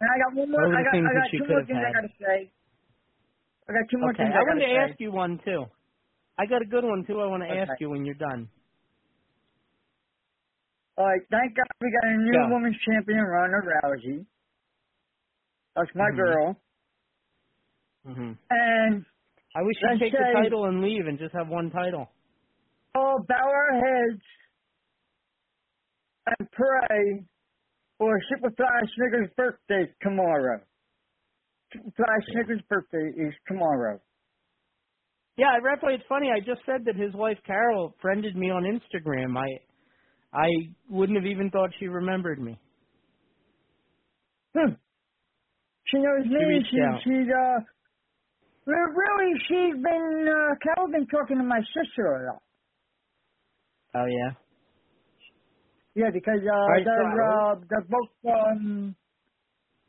And I got one more. I got, I got two more things I got to say. I got two more Okay, things I I wanted to say. ask you one too. I got a good one too. I want to ask you when you're done. All right, thank God we got a new Yeah. women's champion, Ronda Rousey. That's my Mhm. girl. hmm And I wish you'd take the title and leave and just have one title. Oh, bow our heads and pray for Superfly Snickers' birthday tomorrow. Superfly Snickers' birthday is tomorrow. Yeah, I read. It's funny. I just said that his wife Carol friended me on Instagram. I, I wouldn't have even thought she remembered me. Hmm. She knows me. She, out. she's uh, re- really she's been uh, Carol's been talking to my sister a lot. Oh yeah. Yeah, because uh, Right, they're so- uh, they're both um,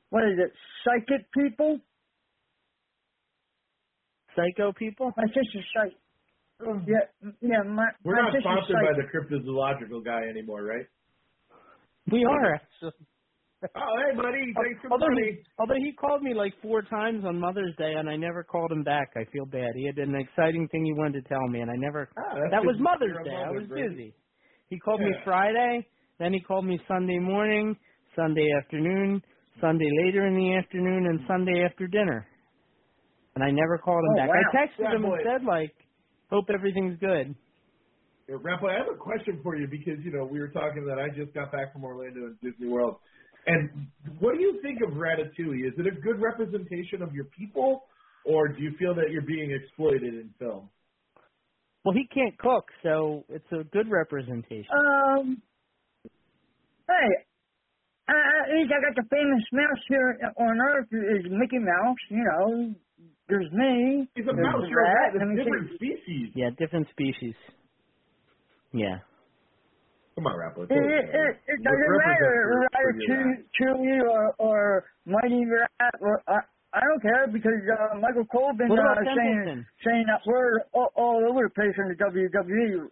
what is it? Psychic people. Psycho people. My sister's psychic. Yeah, yeah. My We're my not sister's sponsored by the cryptozoological guy anymore, right? We are actually. Oh, hey, buddy. Thanks for the although money. he, although he called me like four times on Mother's Day and I never called him back. I feel bad. He had an exciting thing he wanted to tell me and I never. That's that was. Mother's You're Day. I mother, was Brady. busy. He called me Friday Then he called me Sunday morning, Sunday afternoon, Sunday later in the afternoon, and Sunday after dinner. And I never called him Oh, back. wow. I texted Yeah, him boy. and said like, "Hope everything's good." Yeah, I have a question for you because you know we were talking that I just got back from Orlando and Disney World, and what do you think of Ratatouille? Is it a good representation of your people, or do you feel that you're being exploited in film? Well, he can't cook, so it's a good representation. Um, hey, uh, at least I got the famous mouse here on Earth is Mickey Mouse. You know, there's me. He's a there's mouse, the you're a rat. It's different see. species. Yeah, different species. Yeah. Come on, Rappo. It, it, it, it doesn't matter, Ratatouille or, or Mighty Rat. Or, I, I don't care because uh, Michael Cole been uh, saying saying that word all, all over the place in the WWE.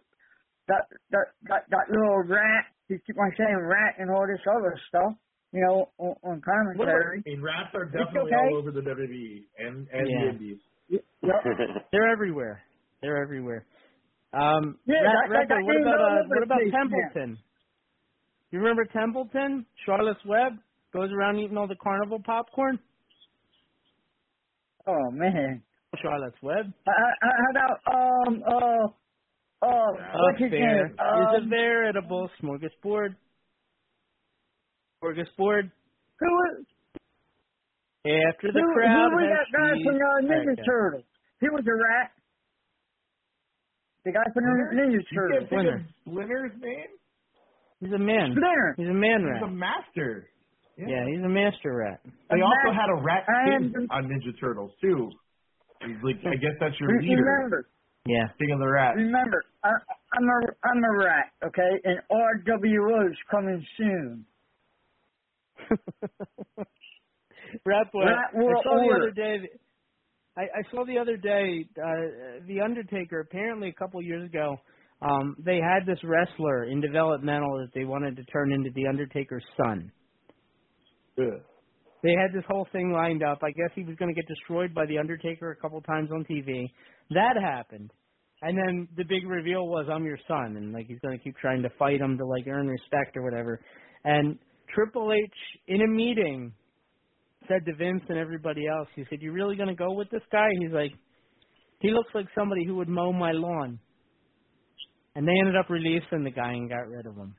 That that that that little rat. He keep on saying rat and all this other stuff. You know, on, on What about, commentary. I mean, rats are definitely okay. all over the WWE and and Yeah. the Indies. They're everywhere. They're everywhere. Um, Yeah, Ra- that- that- that what about uh, what about place, yeah. Templeton? You remember Templeton? Charlotte's Web goes around eating all the carnival popcorn. Oh man. Charlotte's Web. Uh, uh, how about um uh uh what's his Affair name? is a Um, veritable smorgasbord. Smorgasbord. who was After the who, crowd who was has that guy from the. Ninja Okay. Turtles? He was a rat. The guy from the Ninja Turtles. can't Splinter's name? He's a man. Splinter. He's a man rat. He's a master. Yeah, he's a master rat. They A also ma- had a rat I on Ninja Turtles too. He's like, I guess that's your Re- leader, Remember, Yeah. King of the Rat. remember, I, I'm a I'm a rat, okay, and RWO's coming soon. Rat boy. Rat I World saw the other day. I, I saw the other day. Uh, the Undertaker. Apparently, a couple years ago, um, they had this wrestler in developmental that they wanted to turn into the Undertaker's son. Good. They had this whole thing lined up. I guess he was going to get destroyed by the Undertaker a couple times on TV. That happened. And then the big reveal was I'm your son and like he's going to keep trying to fight him to like earn respect or whatever. And Triple H in a meeting said to Vince and everybody else, he said, "You really going to go with this guy?" He's like, "He looks like somebody who would mow my lawn." And they ended up releasing the guy and got rid of him.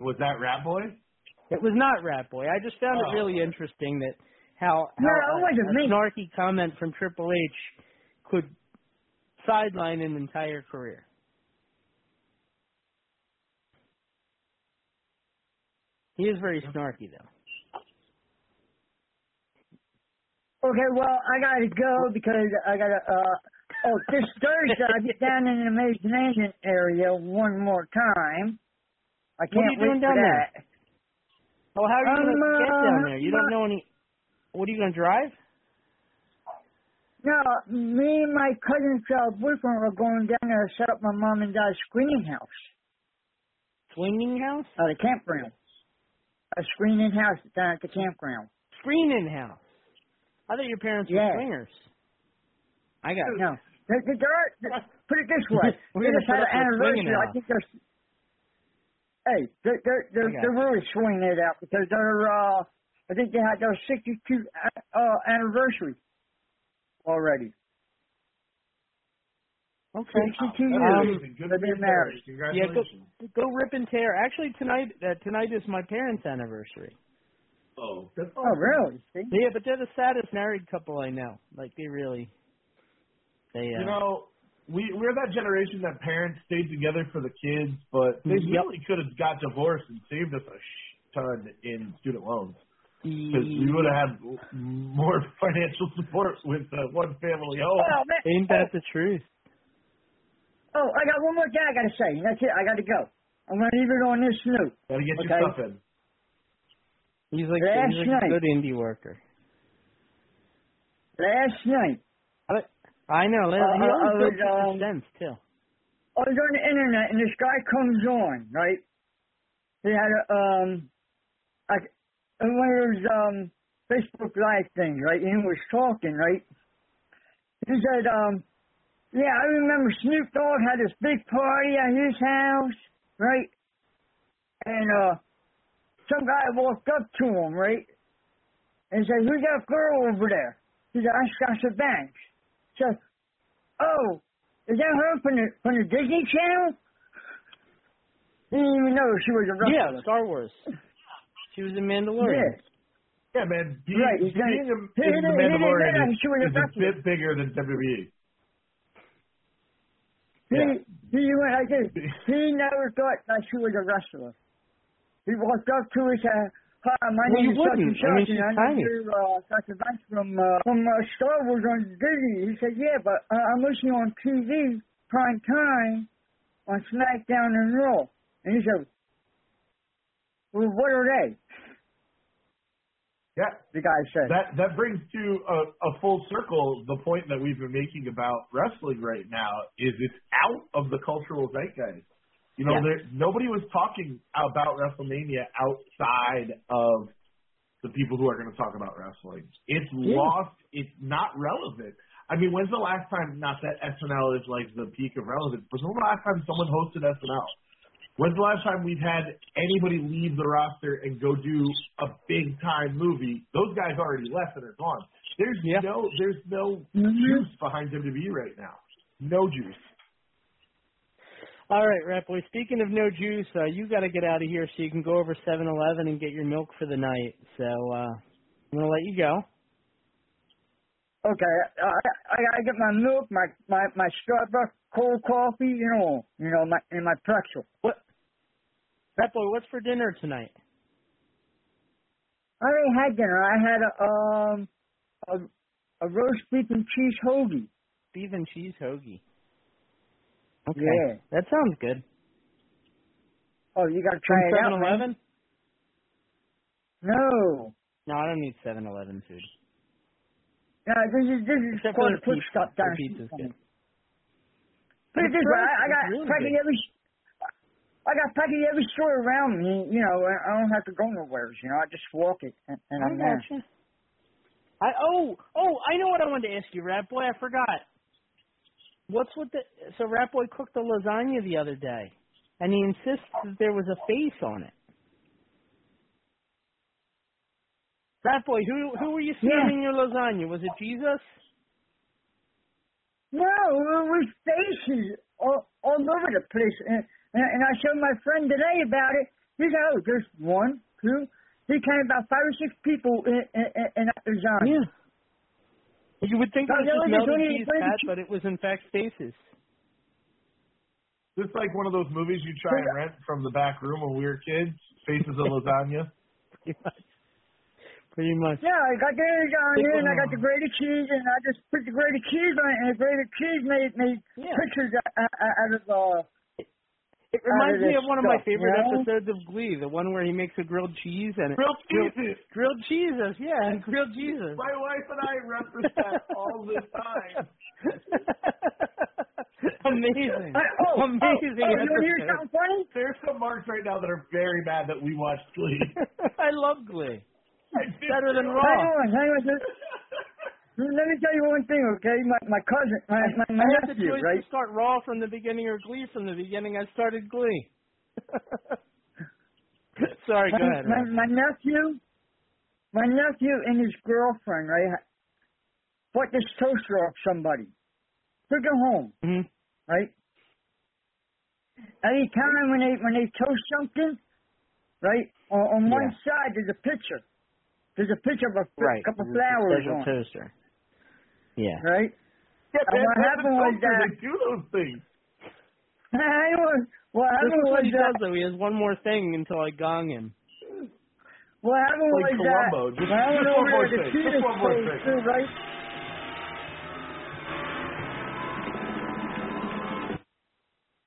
Was that Rat Boy? It was not Rat Boy. I just found Oh. it really interesting that how, how No, it wasn't a, a snarky comment from Triple H could sideline an entire career. He is very snarky though. Okay, well, I gotta go because I gotta, uh, oh, this Thursday I get down in the Imagination area one more time. I What are can't you doing down there? that. Oh, how are you Um, to get down there? You don't know any. What are you to drive? No, me and my cousin's uh, boyfriend are going down there to set up my mom and dad's screening house. Swinging house? Uh, the campground. A screening house down at the campground. Screening house. I thought your parents Yeah. were swingers. I got No. They, they, they're, put it this way. We're gonna just had an up with swinging anniversary. I think they're. Hey, they're they're they're, they're really swinging it out because they're. uh I think they had their 62 uh, anniversary already. Okay. 62 years. Um, Good they've for your marriage. Yeah, go, go rip and tear. Actually, tonight uh, tonight is my parents' anniversary. Oh, that's Oh, really? See? Yeah, but they're the saddest married couple I know. Like they really, they. Uh, You know, we we're that generation that parents stayed together for the kids, but they Yep. really could have got divorced and saved us a sh- ton in student loans because we would have had more financial support with uh, one family home. Oh, man. Ain't that the truth? Oh, I got one more thing I got to say. That's it. I got to go. I'm going to leave it on this note. Gotta get Okay. your stuff in. He's like, Last he's like night. a good indie worker. Last night, I know. Uh, he I- always I does was, um, sense too. I was on the internet and this guy comes on, right? He had a um like in one of those um Facebook live things, right? And he was talking, right? He said, um, yeah, I remember Snoop Dogg had this big party at his house, right? and uh, some guy walked up to him, right, and said, "Who's that girl over there?" He said, "That's Sasha Banks." Said, "Oh, is that her from the from the Disney Channel?" He didn't even know she was a wrestler. Yeah, Star Wars. She was in Mandalorian. Yeah, man. Being, Right, he's being gonna- in, he- in he- the he didn't Mandalorian is, she was a is a bit bigger than. WWE. He, Yeah. he went like this. He never thought that she was a wrestler. He walked up to her and said, Hi, my Well, name you is such and wouldn't. I mean, she's and tiny. know you're uh, such a bunch from, uh, from uh, Star Wars on Disney. He said, yeah, but uh, I'm listening on TV, prime time, on SmackDown and Raw. And he said, well, what are they? Yeah. The guy said. That that brings to a, a full circle the point that we've been making about wrestling right now is it's out of the cultural zeitgeist. You know, Yeah. there, nobody was talking about WrestleMania outside of the people who are going to talk about wrestling. It's Yeah. lost. It's not relevant. I mean, when's the last time? Not that SNL is like the peak of relevance, but when's the last time someone hosted SNL? When's the last time we've had anybody leave the roster and go do a big time movie? Those guys already left and are gone. There's no there's no juice behind WWE right now. No juice. All right, Rat Boy. Speaking of no juice, uh, you got to get out of here so you can go over 7-Eleven and get your milk for the night. So uh, I'm gonna let you go. Okay, I, I gotta get my milk, my my my Starbucks cold coffee, you know, you know, my and my pretzel. What? Rat Boy, what's for dinner tonight? I already had dinner. I had a um a a roast beef and cheese hoagie. Beef and cheese hoagie. Okay. Yeah. That sounds good. Oh, you gotta try From it out. man. 7-Eleven? No, No, I don't need 7-Eleven food. no, this is this is Except for the quick stop The pizza's good. Put it this way. I, I got really practically every I got practically every store around me. You know, I don't have to go nowhere. You know, I just walk it and, and I'm there. I oh oh I know what I wanted to ask you, Rat Boy. I forgot. What's with the so Rat Boy cooked the lasagna the other day, and he insists that there was a face on it. Rat Boy, who who were you serving Yeah. your lasagna? Was it Jesus? No, it was faces all, all over the place. And, and, and I showed my friend today about it. He said, oh, there's one, two. He counted about five or six people in, in, in, in that design. Yeah. You would think it No, was just it's melted cheese, it's Pat, but it was in fact faces. This like one of those movies you try and rent from the back room when we were kids. Faces of Lasagna. Pretty much. Pretty much. Yeah, I got the lasagna and I got the grated cheese and I just put the grated cheese on it and the grated cheese made made Yeah. pictures out, out out of uh It reminds me of one of my favorite you know? episodes of Glee, the one where he makes a grilled cheese and Grilled grilled, cheeses. grilled Jesus, yeah, and grilled Jesus. My wife and I reference that all the time. Amazing, I, oh, oh amazing. Oh, oh, you want to hear something funny? There's some marks right now that are very mad that we watched Glee. I love Glee. It's better than. Raw. Hang on, hang on. Let me tell you one thing, okay? My my cousin, my my, my I had the nephew, choice right? to start Raw from the beginning or Glee from the beginning. I started Glee. Sorry, go my, ahead. my, my nephew, my nephew and his girlfriend, right, bought this toaster off somebody. Took it home, Mhm. right? Anytime when they when they toast something, right, on, on one side there's a picture. There's a picture of a Right. a flowers on, toaster. Yeah. right? Yeah, And man, what that's happened the was culture. that- They do those things. I was, what This happened is what was he that does though. He has one more thing until I gong him. what happened Like was that Columbo. Just- when I went just one over more there to thing. see Just this one more place thing. too, right?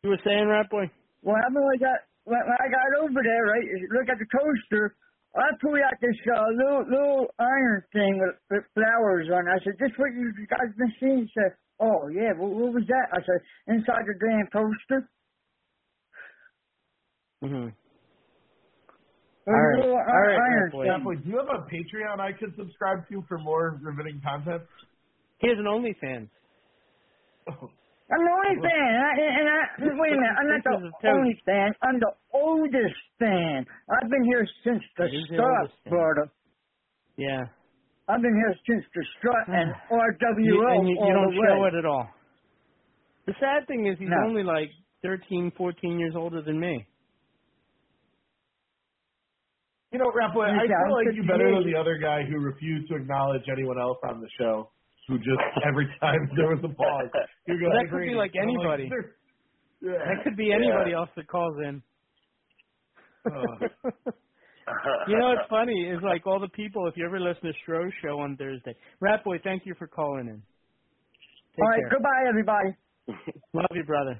You were saying, Rat Boy? What happened was that when, when I got over there, right? is Look at the toaster. I pulled out this uh, little little iron thing with, with flowers on. it. I said, "This what you guys been seeing?" He said, "Oh yeah, what, what was that?" I said, "Inside the damn toaster." Mm-hmm. It was All a right. little All right, iron Rat Boy. do you have a Patreon I could subscribe to for more riveting content? He has an OnlyFans. I'm the only fan, and I, and I wait a minute. I'm not the only fan. I'm the oldest fan. I've been here since the He's start, oldest fan. brother. Yeah. I've been here since the start and RWO You, and you, all you don't the show way. it at all. The sad thing is he's No. only like 13, 14 years older than me. You know, Rap I feel like you better than the other guy who refused to acknowledge anyone else on the show. Who just every time there was a pause, you go. That could be like anybody. "There- yeah. That could be anybody Yeah. else that calls in. Oh. you know what's funny is like all the people. If you ever listen to Stro's show on Thursday, Rat Boy, thank you for calling in. Take All right, care. goodbye, everybody. Love you, brother.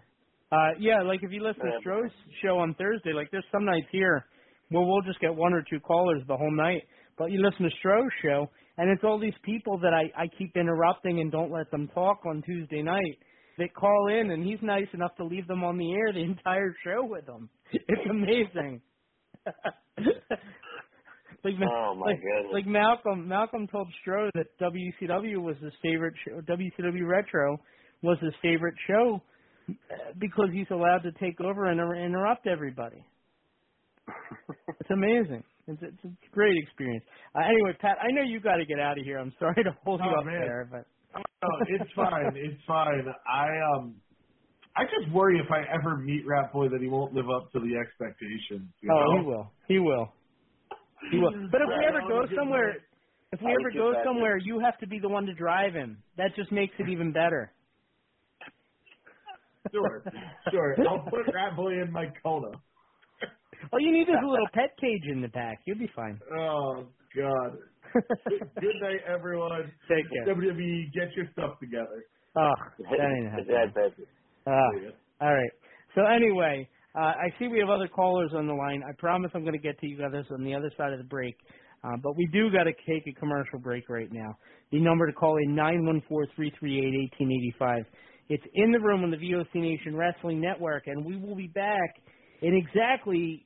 Uh, yeah, like if you listen to Stro's show on Thursday, like there's some nights here where we'll just get one or two callers the whole night. But you listen to Stro's show, and it's all these people that I, I keep interrupting and don't let them talk on Tuesday night. They call in, and he's nice enough to leave them on the air the entire show with them. It's amazing. like, Oh, my like, goodness. like Malcolm, Malcolm told Stro that WCW was his favorite show. WCW Retro was his favorite show uh, because he's allowed to take over and interrupt everybody. it's amazing. It's, it's, it's a great experience. Uh, anyway, Pat, I know you got to get out of here. I'm sorry to hold you Oh, up man. there, but No, it's fine. It's fine. I um, I just worry if I ever meet Rap Boy that he won't live up to the expectations. You oh, he will. He will. He will. But if we ever go somewhere, if we I ever go it better. somewhere, you have to be the one to drive him. That just makes it even better. Sure, sure. I'll put Rat Boy in my Kona. All you need is a little pet cage in the back. You'll be fine. Oh God. Good night, everyone. Take care. WWE, get your stuff together. Oh, that ain't happening. That better. Ah, all right. So anyway, uh, I see we have other callers on the line. I promise I'm going to get to you guys on the other side of the break. Uh, but we do got to take a commercial break right now. The number to call in nine one four three three eight eighteen eighty five. It's in the room on the VOC Nation Wrestling Network, and we will be back in exactly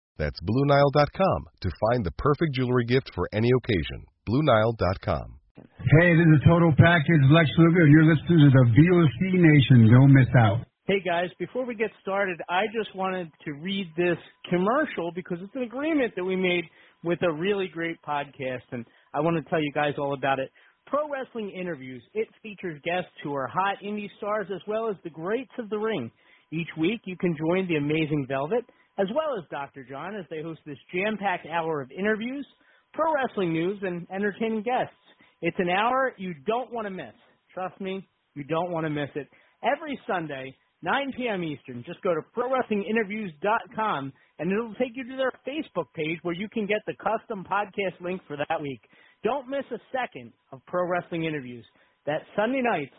That's BlueNile.com to find the perfect jewelry gift for any occasion. BlueNile.com. Hey, this is Total Package Lex Luger. You're listening to the VOC Nation. Don't miss out. Hey guys, before we get started, I just wanted to read this commercial because it's an agreement that we made with a really great podcast, and I want to tell you guys all about it. Pro Wrestling Interviews. It features guests who are hot indie stars as well as the greats of the ring. Each week, you can join the Amazing Velvet as well as Dr. John as they host this jam-packed hour of interviews, pro wrestling news, and entertaining guests. It's an hour you don't want to miss. Trust me, you don't want to miss it. Every Sunday, 9 p.m. Eastern. Just go to ProWrestlingInterviews.com and it'll take you to their Facebook page where you can get the custom podcast link for that week. Don't miss a second of Pro Wrestling Interviews. That Sunday nights,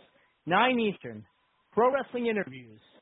9 Eastern.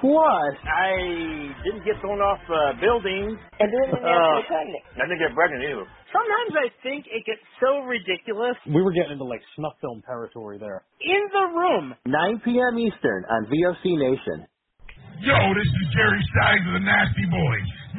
Plus, I didn't get thrown off uh, buildings. And didn't uh, get pregnant. I didn't get pregnant either. Sometimes I think it gets so ridiculous. We were getting into like snuff film territory there. In the Room. 9 p.m. Eastern on VOC Nation. Yo, this is Jerry Stein of the Nasty Boys.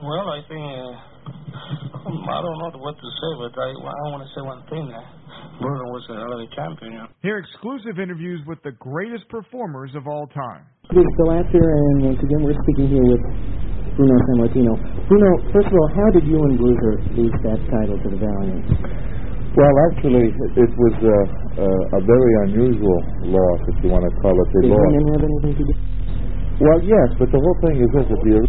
Well, I think uh, I don't know what to say, but I, I want to say one thing. Uh, Bruno was a hell of a champion. You know? Hear exclusive interviews with the greatest performers of all time. This is Bill and once again, we're speaking here with Bruno Sammartino. Bruno, first of all, how did you and Bruiser lose that title to the Valiant? Well, actually, it was uh, uh, a very unusual loss, if you want to call it a Did loss. women have anything to do? Well, yes, but the whole thing is this: that the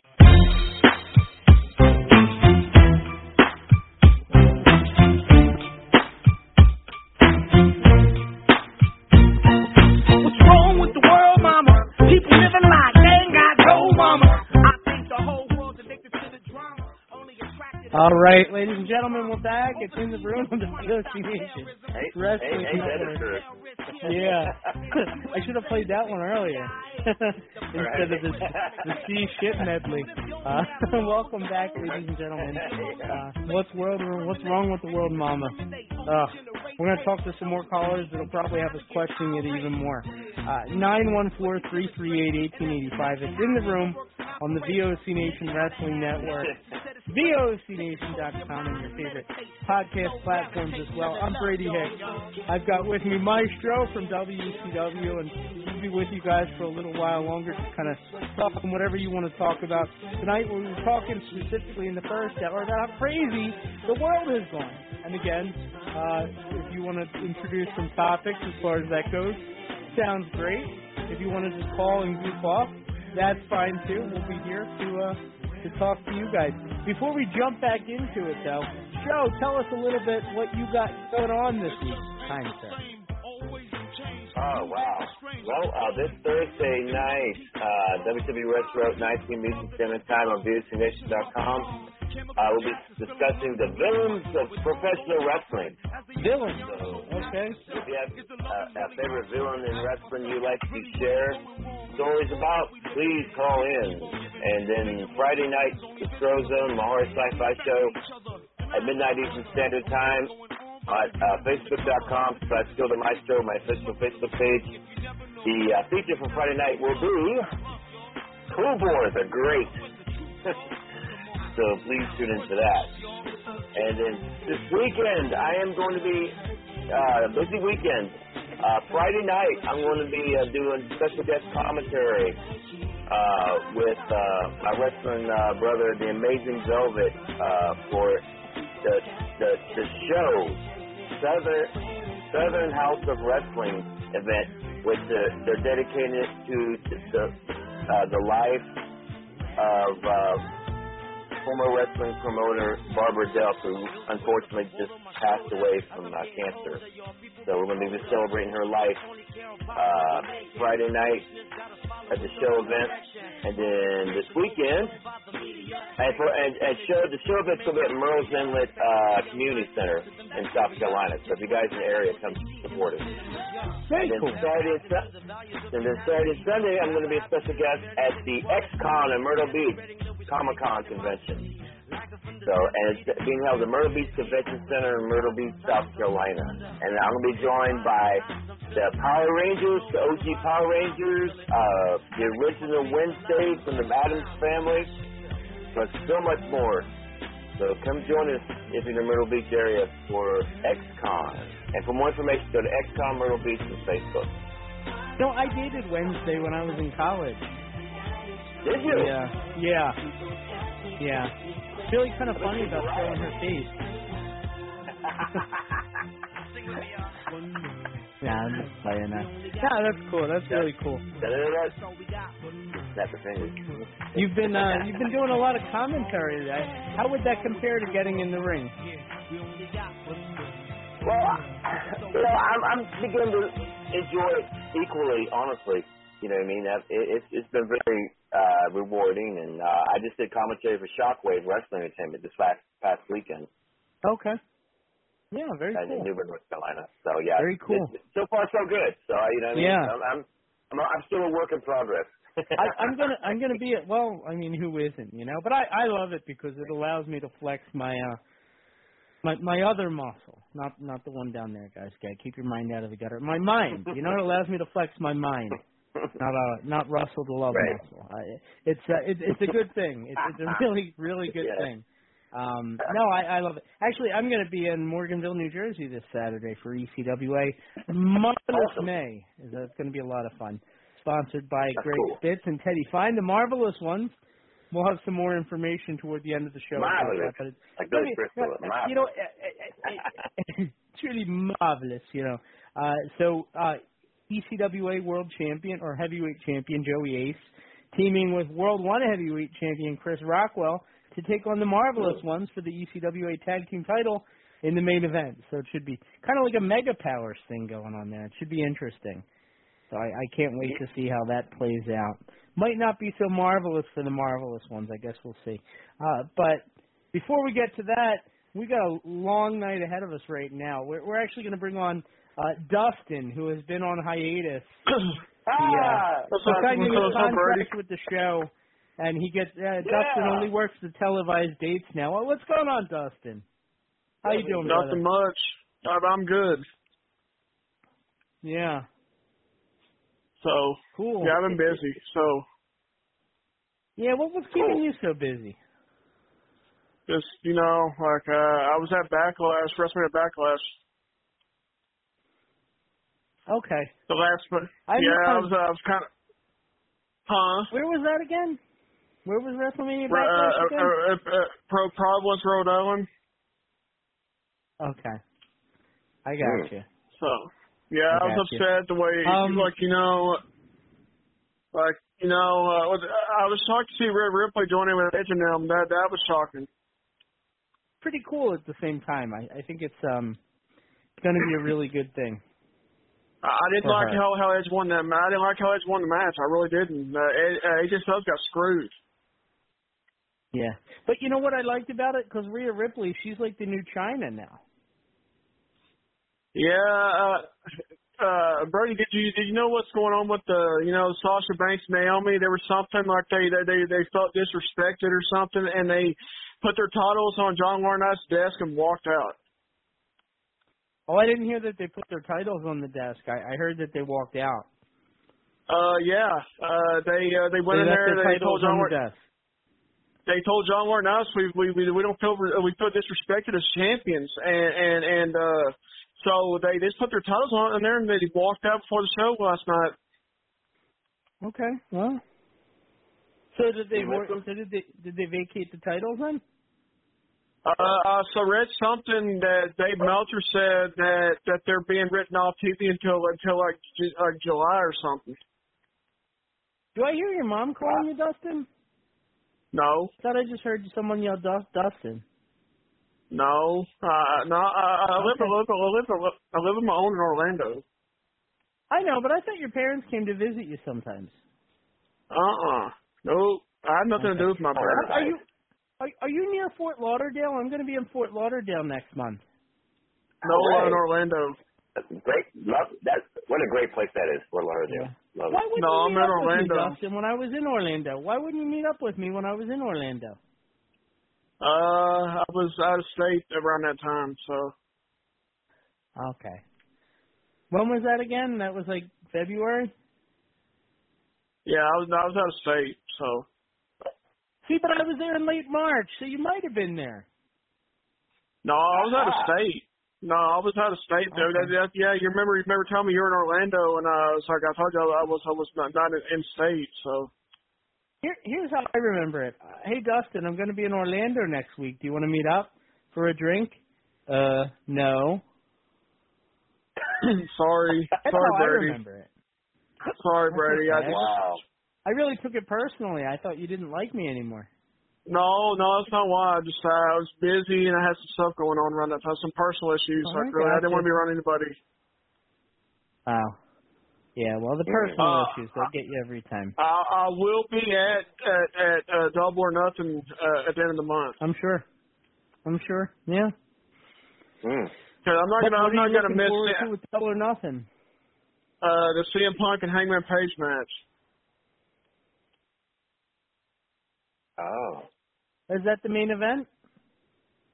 All right, ladies and gentlemen, we're back. It's in the room of the VOC Nation. Hey, Wrestling hey, hey, that is Network. true. Yeah. I should have played that one earlier instead of this, the C shit medley. Uh, welcome back, ladies and gentlemen. Uh, what's world? What's wrong with the world, Mama? Uh, we're gonna talk to some more callers that'll probably have us questioning it even more. Uh, Nine one four three three eight eighteen eighty five. It's in the room on the VOC Nation Wrestling Network. VOCNation.com and your favorite podcast platforms as well. I'm Brady Hicks. I've got with me Maestro from WCW, and we'll be with you guys for a little while longer to kind of talk on whatever you want to talk about. Tonight we were talking specifically in the first hour about how crazy the world is going. And again, uh, if you want to introduce some topics as far as that goes, sounds great. If you want to just call and goof off, that's fine too. We'll be here to uh, to talk to you guys. Before we jump back into it, though, Joe, Tell us a little bit what you got going on this week, kind sir. Oh wow! Well, uh, this Thursday night, uh, WCW Retro 19 Music Standard Time on VOCNation.com. Uh, we'll be discussing the villains of professional wrestling. Villains. Okay. if you have uh, a favorite villain in wrestling you'd like to share stories about, please call in. And then Friday night, the Throw Zone, Mahara Sci-Fi Show at midnight Eastern Standard Time at uh, Facebook.com slash Skill the Maestro, my official Facebook page. The uh, feature for Friday night will be Cool Boy, the Great. so please tune into that. And then this weekend, I am going to be uh, busy weekend. Uh, Friday night, I'm going to be uh, doing special guest commentary uh, with uh, my wrestling uh, brother, the Amazing Velvet, uh, for the the the show Southern Southern House of Wrestling event, which uh, they're dedicated to the uh, the life of uh, former wrestling promoter Barbara Delp, who unfortunately just passed away from uh, cancer. So we're going to be celebrating her life uh, Friday night at the show event, and then this weekend, and for and, and show the show event's going to be at Murrells Inlet uh, Community Center in South Carolina. So if you guys in the area, come support us. Very and cool. Saturday and then Saturday and Sunday, I'm going to be a special guest at the X-Con in Myrtle Beach Comic Con convention. So, and it's being held at Myrtle Beach Convention Center in Myrtle Beach, South Carolina. And I'm going to be joined by the Power Rangers, the OG Power Rangers, uh, the original Wednesday from the Addams family, but so much more. So come join us if you're in the Myrtle Beach area for XCon. And for more information, go to XCon Myrtle Beach on Facebook. No, I dated Wednesday when I was in college. Did you? Yeah. Yeah. Yeah. It's really kind of funny about showing her face. yeah, I'm just playing that. Yeah, that's cool. That's really cool. Snap the fingers. You've been uh, you've been doing a lot of commentary today. How would that compare to getting in the ring? Well, you know, I'm, I'm beginning to enjoy it equally, honestly. You know what I mean? That- It, it's it's been very uh, rewarding, and uh, I just did commentary for Shockwave Wrestling Entertainment this last past weekend Okay. Yeah, very in cool. New Bern, North Carolina. So yeah, Very cool. it's- so far so good. So uh, you know I mean? Yeah. I'm, I'm I'm I'm still a work in progress. I, I'm gonna I'm gonna be well, I mean, who isn't, you know? But I I love it because it allows me to flex my uh my my other muscle, not not the one down there, guys. Okay, keep your mind out of the gutter. My mind, you know, it allows me to flex my mind, not uh not Russell the love Right. muscle. I, it's uh, it, it's a good thing. It's, it's a really really good Yeah. thing. Um, no, I, I love it. Actually, I'm going to be in Morganville, New Jersey this Saturday for ECWA. Marvelous May. That's going to be a lot of fun. Sponsored by That's Greg cool. Spitz and Teddy Fine, the Marvelous Ones. We'll have some more information toward the end of the show. Marvelous. that, but it's, Like me- Crystal, uh, you know, uh, uh, uh, it's really marvelous. You know, uh, so uh, ECWA World Champion or Heavyweight Champion Joey Ace teaming with World One Heavyweight Champion Chris Rockwell to take on the Marvelous Ones for the ECWA Tag Team title in the main event. So it should be kind of like a Mega Powers thing going on there. It should be interesting. So I, I can't wait to see how that plays out. Might not be so marvelous for the marvelous ones. I guess we'll see. Uh, but before we get to that, we got a long night ahead of us right now. We're, we're actually going to bring on uh, Dustin, who has been on hiatus. Ah, He, uh, what's so up, signing a what's up, contract with the show, and he gets uh, Dustin only works the televised dates now. Well, what's going on, Dustin? How you doing, brother? Nothing much. I'm I'm good. Yeah. So Cool. yeah, I've been busy. So Yeah, what was keeping you so busy? just you know, like uh I was at Backlash, wrestling at Backlash. Okay. The last one. I yeah, I was uh, I was kind of. Huh? Where was that again? Where was WrestleMania Uh, Backlash uh, again? uh, uh, uh, Pro Providence, Rhode Island. Okay. I got you. So yeah, I I, was upset the way Um, like you know, like you know, uh, I was shocked to see Rhea Ripley joining with Edge and them. That that was shocking. pretty cool at the same time. I, I think it's um going to be a really good thing. I didn't For like how how Edge won that. I didn't like how Edge won the match. I really didn't. Uh, Ed- uh, AJ Styles got screwed. Yeah, but you know what I liked about it? Because Rhea Ripley, she's like the new Chyna now. Yeah, uh, uh, Brody, did you did you know what's going on with the you know Sasha Banks Naomi? There was something like they they they, they felt disrespected or something, and they put their titles on John Laurinaitis' desk and walked out. Oh, I didn't hear that they put their titles on the desk. I, I heard that they walked out. Uh, yeah, uh, they uh, they went they in there. They titles told John on the desk. they told John Laurinaitis we we we we don't feel we feel disrespected as champions, and and and uh, so they they just put their titles on in there and they walked out before the show last night. Okay, well. So did they? You're. So did they? Did they vacate the titles then? Uh, uh, so read something that Dave Meltzer said that that they're being written off TV until until like Ju- like July or something. Do I hear your mom calling you Dustin? No, Thought I just heard someone yell "Dus- Dustin. no, uh, no. I, I live I live I live I live on my own in Orlando. I know, but I thought your parents came to visit you sometimes. Uh uh No, I have nothing to do with my parents. Are you are, are you near Fort Lauderdale? I'm going to be in Fort Lauderdale next month. No, All right. in Orlando. Great, love that. What a great place that is, Fort Lauderdale. Love Why it. wouldn't No, you I'm meet in up with me, Orlando. Dustin, when I was in Orlando? Why wouldn't you meet up with me when I was in Orlando? Uh, I was out of state around that time, so Okay. When was that again? That was like February. yeah, I was I was out of state, so See, but I was there in late March, so you might have been there. no, I was out of state. No, I was out of state. Though. That, that, yeah, you remember you remember telling me you were in Orlando, and uh, it's like I told you I was I was not not in, in state, so. Here, here's how I remember it. Uh, Hey, Dustin, I'm going to be in Orlando next week. Do you want to meet up for a drink? Uh, no. sorry, That's sorry, how I Brady. remember it. Sorry, Brady. I okay. just, Wow. I really took it personally. I thought you didn't like me anymore. no, no, that's not why. I just uh, I was busy and I had some stuff going on around that time, some personal issues. Oh, like I really, I didn't want to be around anybody. Wow. Yeah, well, the personal Uh, issues, they'll get you every time. I, I will be at at, at uh, Double or Nothing uh, at the end of the month. I'm sure. I'm sure. Yeah. Mm. Cause I'm not What- gonna I'm not gonna looking miss forward it. to with Double or Nothing? Uh, the CM Punk and Hangman Page match. Oh. Is that the main event?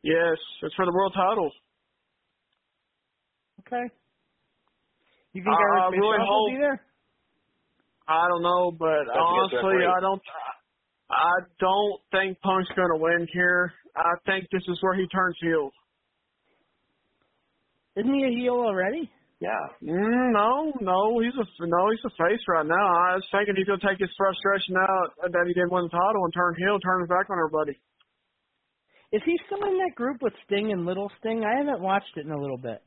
Yes, it's for the world title. Okay. You think I- Eric I really will be there? I don't know, but That's honestly. I don't. I don't think Punk's gonna win here. I think this is where he turns heel. Isn't he a heel already? Yeah. Mm, no, no, he's a no, he's a face right now. I was thinking he's gonna take his frustration out that he didn't win the title and turn heel, turn his back on everybody. Is he still in that group with Sting and Little Sting? I haven't watched it in a little bit.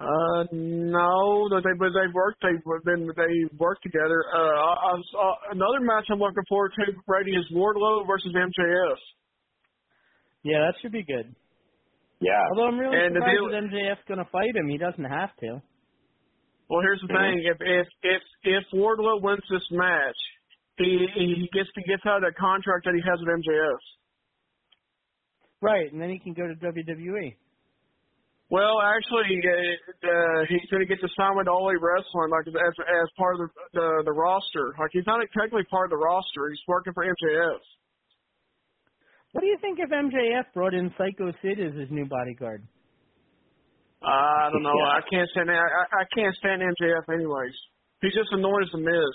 Uh, no, that they but they've worked. They've been they worked together. Uh, I, I was, another match I'm looking forward to, Brady, is Wardlow versus MJF. Yeah, that should be good. Yeah. Although I'm really And the surprised deal- that MJF's going to fight him. He doesn't have to. Well, here's the thing: if if if if Wardlow wins this match, he he gets to gets out of that contract that he has with MJF. Right, and then he can go to. WWE. Well, actually, uh, uh, he's going to get to sign with All Elite Wrestling, like as as part of the, the the roster. Like he's not technically part of the roster; he's working for MJF. What do you think if MJF brought in Psycho Sid as his new bodyguard? I don't know. Yeah. I can't stand. I, I I can't stand MJF anyways. He's just annoying as a Miz.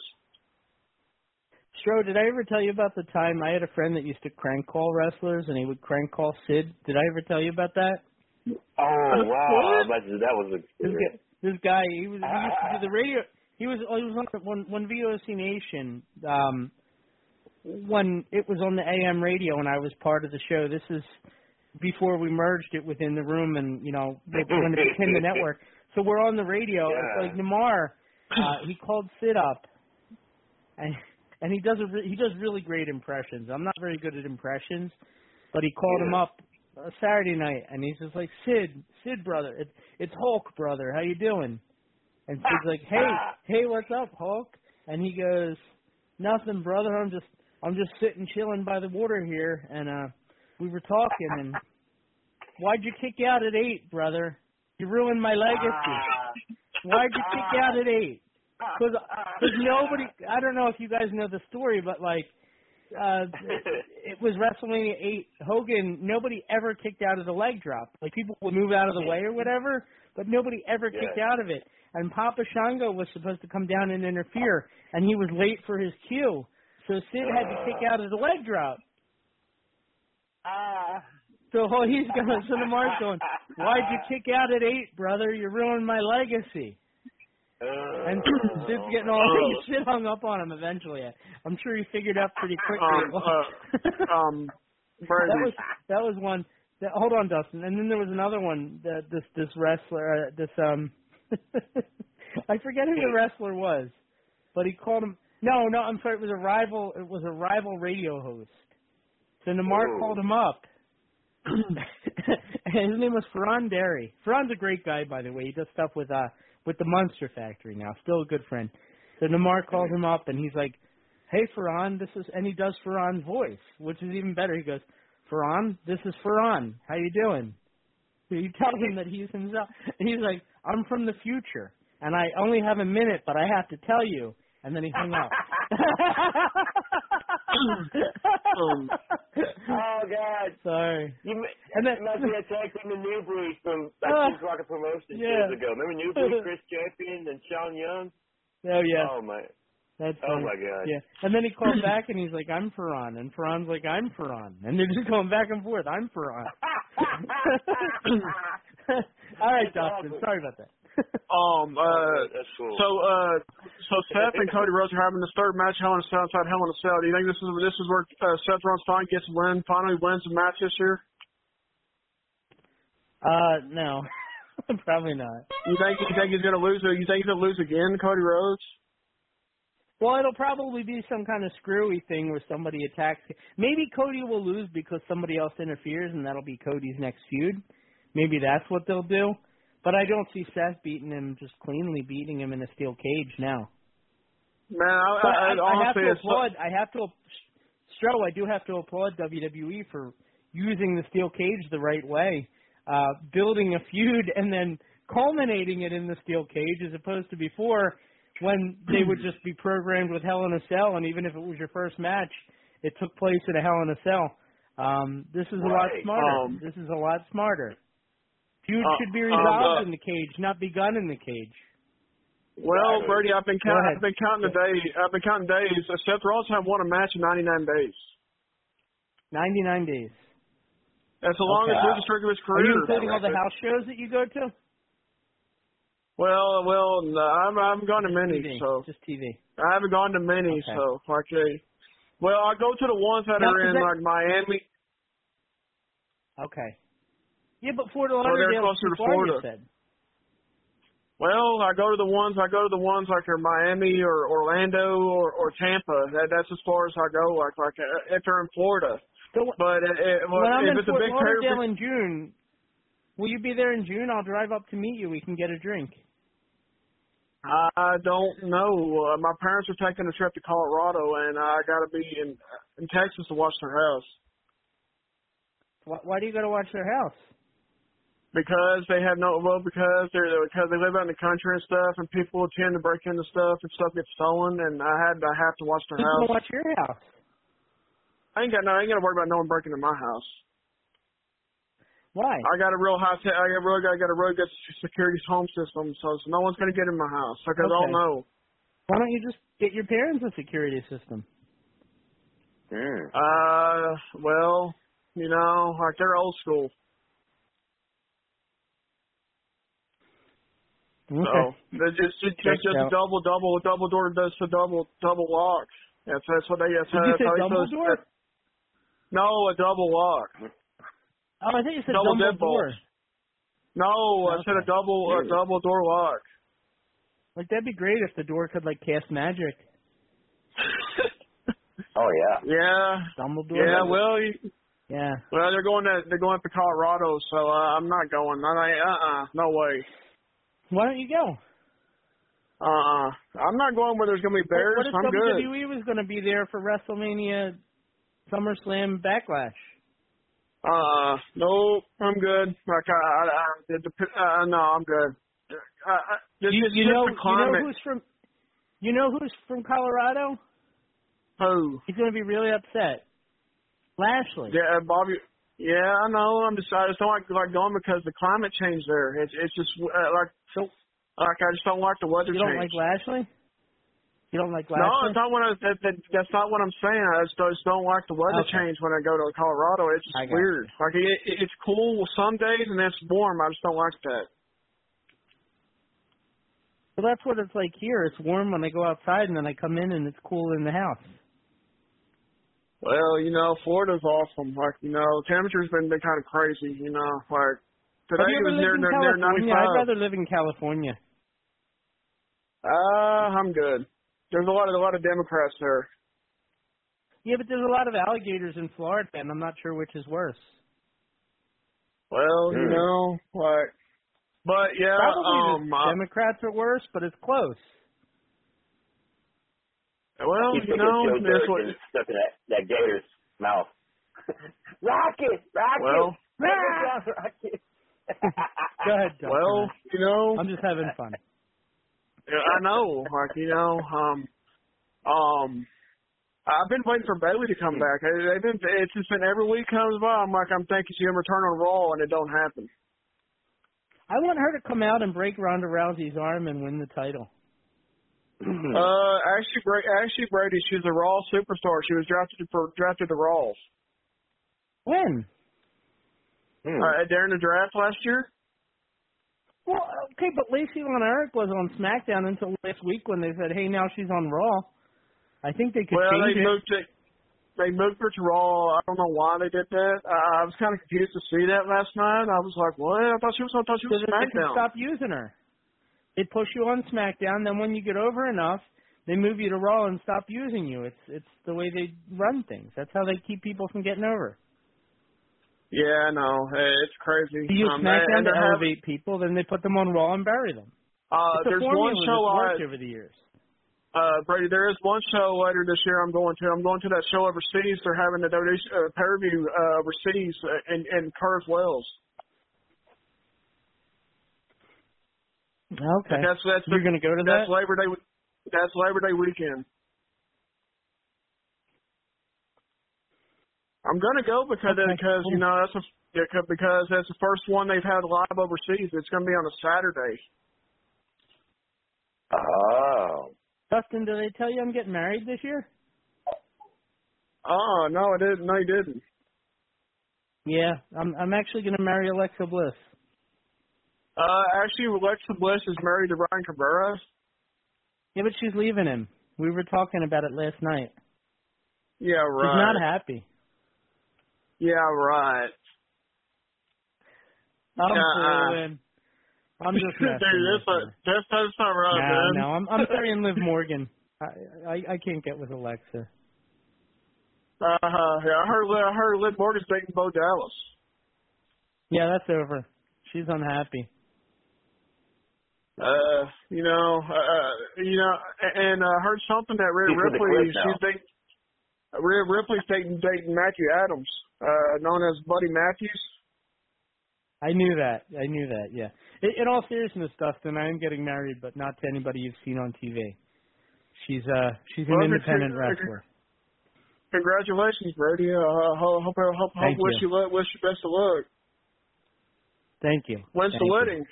Stro, did I ever tell you about the time I had a friend that used to crank call wrestlers and he would crank call Sid? Did I ever tell you about that? Oh wow. I imagine that was a. This guy, he was he used to do the radio. He was he was on when when VOC Nation um when it was on the AM radio and I was part of the show. This is before we merged it within the room and you know when it became the network. So we're on the radio. Yeah. It's like Namar, uh, he called Sid up, and and he does a re- he does really great impressions. I'm not very good at impressions, but he called him up uh, Saturday night, and he's just like Sid, Sid brother, it, it's Hulk brother, how you doing? And Sid's like, hey, hey, what's up, Hulk? And he goes, nothing, brother. I'm just, I'm just sitting chilling by the water here, and uh, we were talking, and why'd you kick out at eight, brother? You ruined my legacy. Why'd you kick out at eight? Because nobody, I don't know if you guys know the story, but like, uh, it was WrestleMania 8. Hogan, nobody ever kicked out of the leg drop. Like people would move out of the way or whatever, but nobody ever kicked Yeah. out of it. And Papa Shango was supposed to come down and interfere, and he was late for his cue. So Sid had to kick out of the leg drop. Ah. So oh, he's going, so Lamar's going, why'd you kick out at eight, brother? You ruined my legacy. And Sid's getting all Sid hung up on him eventually. I'm sure he figured out pretty quickly. Um, uh, um, that was that was one. That, hold on, Dustin. And then there was another one. That this this wrestler, uh, this um, I forget who the wrestler was, but he called him. No, no, I'm sorry. It was a rival. It was a rival radio host. So Namar Ooh. called him up. and his name was Ferran Derry. Ferran's a great guy, by the way. He does stuff with uh with the Monster Factory now. Still a good friend. So Namar called him up and he's like, "Hey, Ferran, this is," and he does Ferran's voice, which is even better. He goes, "Ferran, this is Ferran. How you doing?" So you tell him that he's himself, and he's like, "I'm from the future, and I only have a minute, but I have to tell you." And then he hung up. oh God! Sorry. You, m- And then- must be attacking the New Breed from like Uh, Kings Rocket Promotions yeah. years ago. Remember New Breed, Chris Champion, and Sean Young? Oh yeah. Oh my! That's Oh funny. my God! Yeah. And then he called back and he's like, I'm Ferran. And Ferran's like, I'm Ferran. And they're just going back and forth. I'm Ferran. All right, Dustin. Sorry about that. Um, uh, That's cool. so, uh, so Seth and Cody Rhodes are having this third match, Hell in a Cell inside Hell in a Cell. Do you think this is this is where uh, Seth Rollins finally gets a win, finally wins a match this year? Uh, no. Probably not. You think you think he's gonna lose? You think he's gonna lose again, Cody Rhodes? Well, it'll probably be some kind of screwy thing where somebody attacks. Maybe Cody will lose because somebody else interferes, and that'll be Cody's next feud. Maybe that's what they'll do. But I don't see Seth beating him, just cleanly beating him in a steel cage now. Man, I, I, I, I have to it's so- applaud. I have to, Stro. I do have to applaud WWE for using the steel cage the right way, uh, building a feud and then culminating it in the steel cage, as opposed to before when they would just be programmed with Hell in a Cell, and even if it was your first match, it took place in a Hell in a Cell. Um, this is a lot smarter. Um, this is a lot smarter. Feud Uh, should be um, resolved uh, in the cage, not begun in the cage. Well, Brady, I've been counting. I've been counting the days. I've been counting days. Uh, Seth Rollins have won a match in 99 days. 99 days. That's the longest Okay. losing streak of his Are you including all the house shows that you go to? Well, well, no, I'm, I haven't gone to many, TV. so Just TV. I haven't gone to many, Okay. so like, uh, well, I go to the ones that Now, are in that- like Miami. Okay. Yeah, but Fort Or they're closer to too far, you Florida. said. Well, I go to the ones I go to the ones like are Miami or Orlando or or Tampa. That that's as far as I go. Like like uh, if they're in Florida. but it, it, well, when I'm if in it's a Fort big Lauderdale in June, will you be there in June? I'll drive up to meet you. We can get a drink. I don't know. Uh, my parents are taking a trip to Colorado, and I got to be in in Texas to watch their house Why, why do you go to watch their house? Because they have no well because they're because they live out in the country and stuff, and people tend to break into stuff and stuff gets stolen, and I had I have to watch their People house. watch your house. I ain't got no. I ain't got to worry about no one breaking into my house. Why? I got a real high. Te- I got really got, got a really good security home system, so, so no one's gonna get in my house because I'll Okay. know. Why don't you just get your parents a security system? Uh, well, you know, like they're old school. Okay. So they just just, Check just, just a out. double double double door does the double double lock. That's that's what they that's, Did you that's say how double do it. door? No, a double lock. Oh, I think you said Double double, deadbolt. door. No, I said a double a double door lock. Like that'd be great if the door could like cast magic. Oh yeah. Yeah. Dumbledore. Yeah, well, you, Yeah. Well, they're going to they're going to Colorado, so uh, I'm not going. I uh uh no way. Why don't you go? Uh, I'm not going where there's gonna be bears. What if I'm good. WWE was going to be there for WrestleMania, SummerSlam, Backlash? Uh, no, I'm good. Like I, I, I it dep- uh, no, I'm good. Uh, uh, this you, you just know, you know who's from, you know who's from Colorado? Who? He's going to be really upset. Lashley. Yeah, Bobby. Yeah, I know. I'm just I don't like like going because the climate change there. It's it's just uh, like so. Like I just don't like the weather change. You don't change. like Lashley? You don't like Lashley? No, it's not what I, that, that, that's not what I'm saying. I just, I just don't like the weather Okay. change when I go to Colorado. It's just weird. Like it, it, it's cool some days and it's warm. I just don't like that. Well, that's what it's like here. It's warm when I go outside, and then I come in and it's cool in the house. Well, you know, Florida's awesome. Like you know, temperature's been been kind of crazy. You know, like Have today you ever was near lived in near, near California? 95. I'd rather live in California. Uh, I'm good. There's a lot of a lot of Democrats there. Yeah, but there's a lot of alligators in Florida, and I'm not sure which is worse. Well, you Hmm. know, like, but yeah, Probably um, the Democrats are worse, but it's close. well, He's you know, Joe that's what. getting stuck in that, that gator's mouth. rocket, rocket. Well, rocket. Go ahead, Dustin. well, you know, I'm just having fun. I know. Like you know, um, um, I've been waiting for Bayley to come back. They've been. It's just been every week comes by. I'm like, I'm thinking she's gonna return on Raw, and it don't happen. I want her to come out and break Ronda Rousey's arm and win the title. Uh, actually, Bra- actually, Brady, she's a Raw superstar. She was drafted for drafted to Raw. When? Uh, during the draft last year. Well, okay, but Lacey Von Eric was on SmackDown until last week when they said, "Hey, now she's on Raw." I think they could Well, change they it. moved it. They moved her to Raw. I don't know why they did that. Uh, I was kind of confused to see that last night. I was like, "What? I thought she was. I thought she so was that they SmackDown." stop using her. They push you on SmackDown, then when you get over enough, they move you to Raw and stop using you. It's it's the way they run things. That's how they keep people from getting over. Yeah, I know. Hey, it's crazy. Use Um, SmackDown and to elevate people, then they put them on Raw and bury them. Uh, a there's one show that's I, over the years. uh, Brady, there is one show later this year I'm going to. I'm going to that show overseas. They're having the donation, uh, pay-per-view uh, overseas uh, in, in Cardiff Wales. Okay. That's that's You're going to go to that's that? Labor Day. That's Labor Day weekend. I'm gonna go because Okay, because you know that's a, yeah, 'cause- because that's the first one they've had live overseas. It's gonna be on a Saturday. Oh. Dustin, did they tell you I'm getting married this year? Oh no, I didn't. No, you didn't. Yeah, I'm I'm actually going to marry Alexa Bliss. Uh, actually, Alexa Bliss is married to Ryan Cabrera. Yeah, but she's leaving him. We were talking about it last night. Yeah, right. She's not happy. Yeah, right. I'm fooling. I'm just Dude, messing that's with not, her. that's that's not right, No, man. no, I'm I'm marrying Liv Morgan. I, I I can't get with Alexa. Uh huh. Yeah, I heard I heard Liv Morgan's dating Bo Dallas. Yeah, that's over. She's unhappy. Uh, you know, uh, you know, and uh, I heard something that Rhea She's with the Ripley, Cliff now. she's dating, Rhea Ripley's dating dating Matthew Adams, uh, known as Buddy Matthews. I knew that. I knew that. Yeah. In, in all seriousness, Dustin, I am getting married, but not to anybody you've seen on TV. She's uh she's an Well, independent wrestler. Congratulations, Brady. Uh, hope hope hope, Thank wish you. you luck, wish you best of luck. Thank you. When's Thank the you. wedding?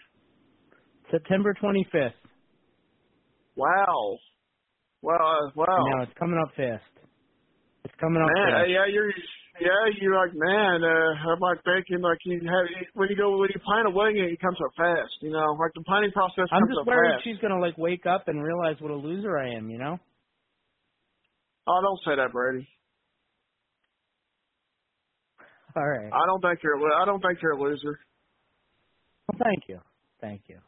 September 25th. Wow. Wow. uh, Wow. Now it's coming up fast. It's coming up Man, yeah, you're yeah, you're like man. Uh, I'm like thinking like you have when you go when you plan a wedding, it comes so fast. You know, like the planning process I'm just so worried fast. she's gonna like wake up and realize what a loser I am. You know. Oh, don't say that, Brady. All right. I don't think you're. I don't think you're a loser. Well, thank you. Thank you.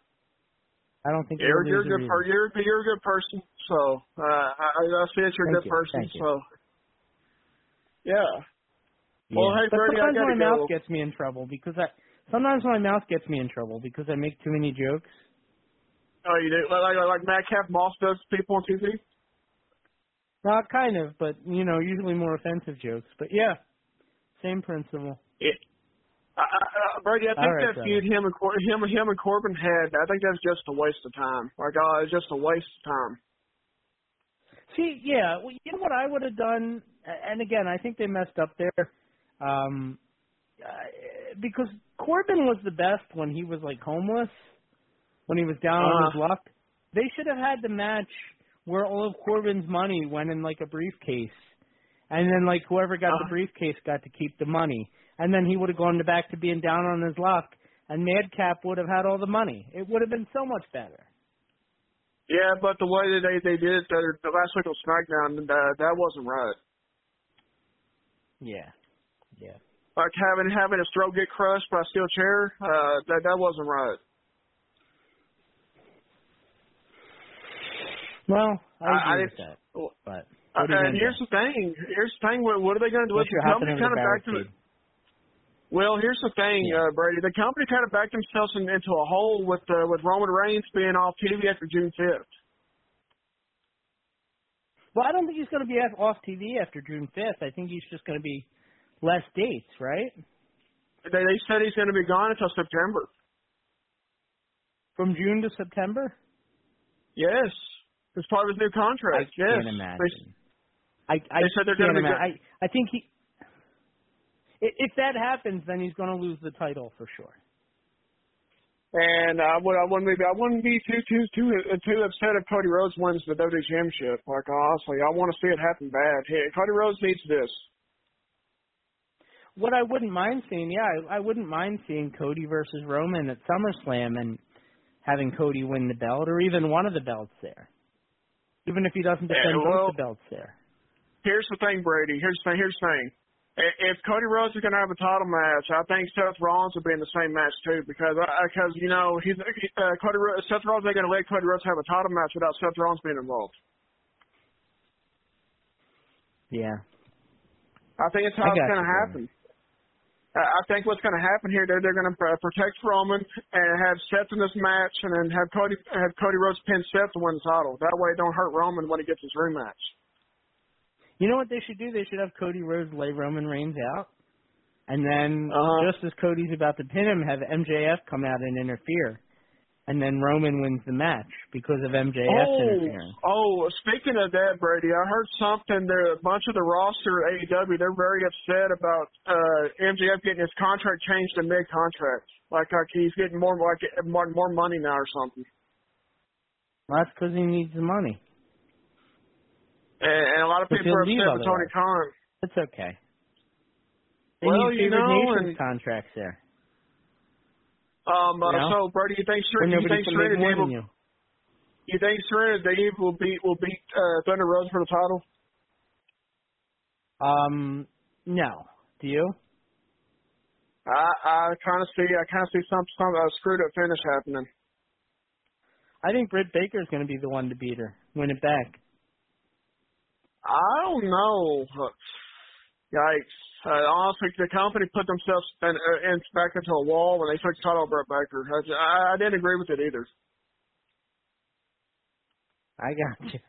I don't think You're you're, you're a good. Per, you're you're a good person. So uh, I I see that you're a good you. person. Thank. So yeah. Well, Yeah. hey, but Brady, I sometimes my go. mouth gets me in trouble because I sometimes my mouth gets me in trouble because I make too many jokes. Oh, you do like like, like Madcap Moss does people on TV. Not kind of, but you know, usually more offensive jokes. But yeah, same principle. Yeah. I, I, I, Brady, I think right, that feud him and Cor- him him and Corbin had, I think that's just a waste of time. Like, uh, it's just a waste of time. See, yeah, well, you know what I would have done, and again, I think they messed up there, um, uh, because Corbin was the best when he was like homeless, when he was down on his Uh. luck. They should have had the match where all of Corbin's money went in like a briefcase, and then like whoever got the Uh. briefcase got to keep the money, and then he would have gone back to being down on his luck, and Madcap would have had all the money. It would have been so much better. Yeah, but the way that they they did it the, the last week on SmackDown, uh, that wasn't right. Yeah, yeah. Like having having his throat get crushed by a steel chair, uh, that that wasn't right. Well, I agree I- with that, but Uh, what are you and here's the thing. Here's the thing. What, what are they going to do? Unless with you're the hopping Well, here's the thing, uh, Brady. The company kind of backed themselves in, into a hole with uh, with Roman Reigns being off TV after June fifth. Well, I don't think he's going to be off- TV after June 5th. I think he's just going to be less dates, right? They they said he's going to be gone until September. From June to September? Yes, as part of his new contract. I yes, can't imagine. They, I I They said they're can't gonna be. I I think he. If that happens, then he's going to lose the title for sure. and I would I wouldn't be I wouldn't be too too too uh, too upset if Cody Rhodes wins the WWE Championship. Like honestly, I want to see it happen bad. Hey, Cody Rhodes needs this. What I wouldn't mind seeing, yeah, I, I wouldn't mind seeing Cody versus Roman at SummerSlam and having Cody win the belt or even one of the belts there. Even if he doesn't Yeah, defend well- both the belts there. Here's the thing, Brady. Here's the thing. Here's the thing. If Cody Rhodes is going to have a title match, I think Seth Rollins will be in the same match too, because because you know he's uh, Cody Ro- Seth Rollins ain't going to let Cody Rhodes have a title match without Seth Rollins being involved. Yeah. I think it's how it's going to happen. I I think what's going to happen here, they're they're going to protect Roman and have Seth in this match, and then have Cody have Cody Rhodes pin Seth to win the title. That way, it don't hurt Roman when he gets his rematch. You know what they should do? They should have Cody Rhodes lay Roman Reigns out, and then Uh-huh. just as Cody's about to pin him, have MJF come out and interfere, and then Roman wins the match because of MJF's oh, interference. oh, speaking of that, Brady, I heard something. There, a bunch of the roster at AEW, they're very upset about uh MJF getting his contract changed to mid contract. Like, like he's getting more like more, more money now or something. Well, that's because he needs the money. And, and a lot of people are upset with Tony. Khan. It's okay. They Well, you know, and- contracts there. Um, uh, You know? so Brady, you think Serena, you think Serena make Deeb will, you. you think Serena Deeb will beat will beat uh, Thunder Rosa for the title? Um, no. Do you? I I kind of see I kind of see some some uh, screwed up finish happening. I think Britt Baker is going to be the one to beat her, win it back. I don't know. Yikes! Uh, honestly, the company put themselves in, uh, in back into a wall when they took the title Britt Baker. I, I, didn't agree with it either. I got you.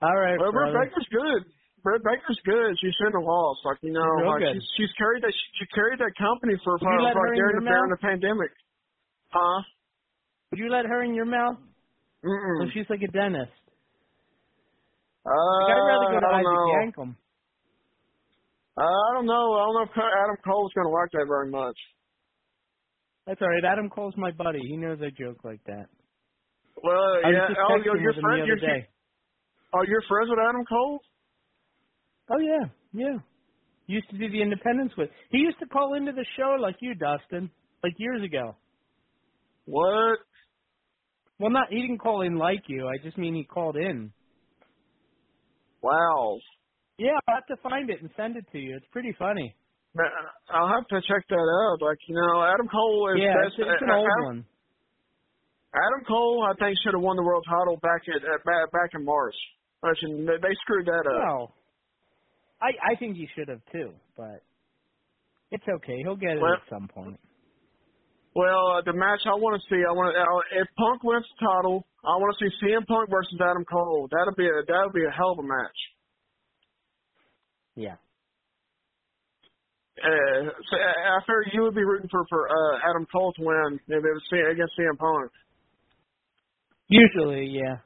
All right, Well, Brett. Baker's good. Britt Baker's good. She shouldn't have lost. Like you know, like good. she's she's carried that she carried that company for Would you for let her like in during the during the pandemic. Huh? Would you let her in your mouth? Mm-mm. So she's like a dentist. Uh, Like, I'd rather go to I don't Isaac know. Uh, I don't know. I don't know if Adam Cole's going to like that very much. That's all right. Adam Cole's my buddy. He knows I joke like that. Well, I yeah. Oh, you're, you're friends. You're, day. oh, you're friends with Adam Cole? Oh yeah, yeah. Used to do the Independence with. He used to call into the show like you, Dustin, like years ago. What? Well, not he didn't call in like you. I just mean he called in. Wow. Yeah, I'll have to find it and send it to you. It's pretty funny. I'll have to check that out. Like you know, Adam Cole is yeah, best. it's, it's an old Adam, one. Adam Cole, I think, should have won the world title back at, at back, in March. They they screwed that up. Well, I I think he should have too, but It's okay. He'll get it Well- at some point. Well, uh, the match I want to see, I want to, uh, if Punk wins the title, I want to see CM Punk versus Adam Cole. That'll be a that'll be a hell of a match. Yeah. Uh, so I I figured you would be rooting for for uh, Adam Cole to win if it was against CM Punk. Usually, yeah.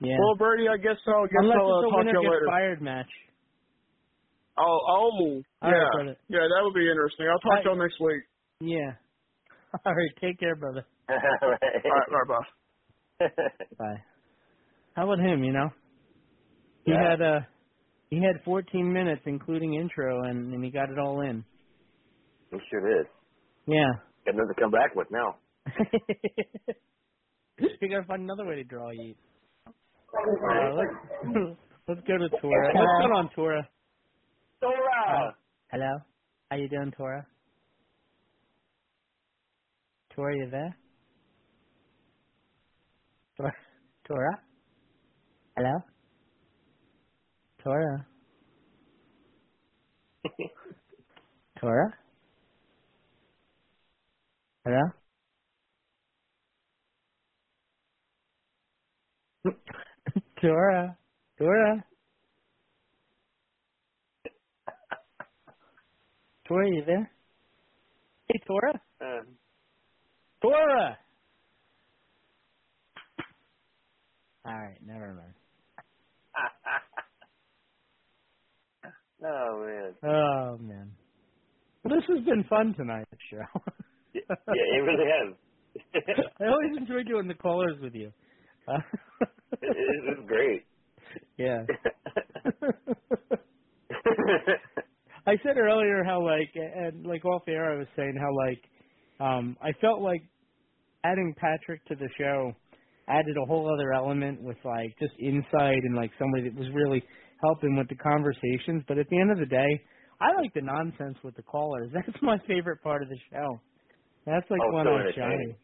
Yeah. Well, Brady, I guess I'll guess Unless I'll uh, it's a talk to winner you gets later. fired match. Oh, oh, All yeah, right, yeah, that would be interesting. I'll talk Bye. to you next week. Yeah. All right. Take care, brother. All right, all right, bye. Bye. How about him? You know, he Yeah. had uh he had 14 minutes, including intro, and, and he got it all in. He sure did. Yeah. Got nothing to come back with now. you gotta find another way to draw you. Uh, let's let's go to Tora. What's going on, Tora? Tora. Hello. How you doing, Tora? Tora, you there? Tora? Tora? Hello? Tora? Tora? Hello? Tora? Tora? Tora, you there? Hey, Tora? Um, Tora! Alright, never mind. oh man. Oh, man. Well, this has been fun tonight, show. Yeah, it really has. I always enjoy doing the callers with you. Uh, it, it's great. yeah. I said earlier how like and like off air I was saying how like um I felt like adding Patrick to the show added a whole other element with like just insight and like somebody that was really helping with the conversations. But at the end of the day, I like the nonsense with the callers. That's my favorite part of the show. That's like Oh, when so I'm shining.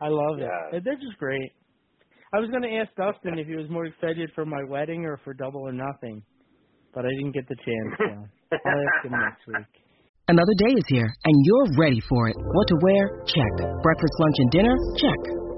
I love Yeah. it. They're just great. I was going to ask Dustin if he was more excited for my wedding or for Double or Nothing, but I didn't get the chance. So I'll ask him next week. Another day is here, and you're ready for it. What to wear? Check. Breakfast, lunch, and dinner? Check.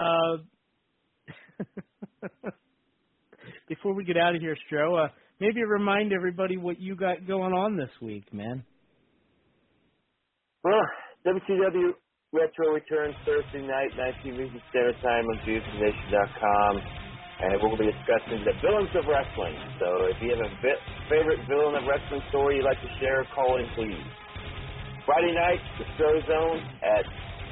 uh, before we get out of here, Stro, uh, maybe remind everybody what you got going on this week, man. Well, WCW Retro returns Thursday night, 19 Eastern Standard Time on ViewsNation.com. And we'll be discussing the villains of wrestling. So if you have a vi- favorite villain of wrestling story you'd like to share, call in, please. Friday night, the Stro Zone at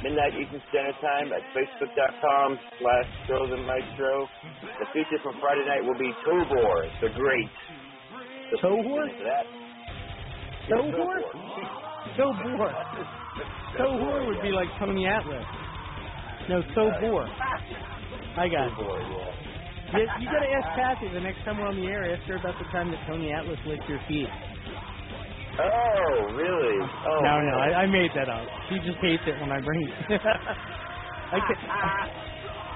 midnight Eastern Standard Time at Facebook.com slash Stro Maestro. The feature from Friday night will be Tobor, the Great. So Tobor? please tune That. Tobor? Tobor. Tobor would be like Tony Atlas. No, Tobor. I got it. Tobor, yeah. You, you gotta ask Kathy the next time we're on the air. Ask her about the time that Tony Atlas licked your feet. Oh, really? Oh, no, no. I, I made that up. She just hates it when I bring it. I could,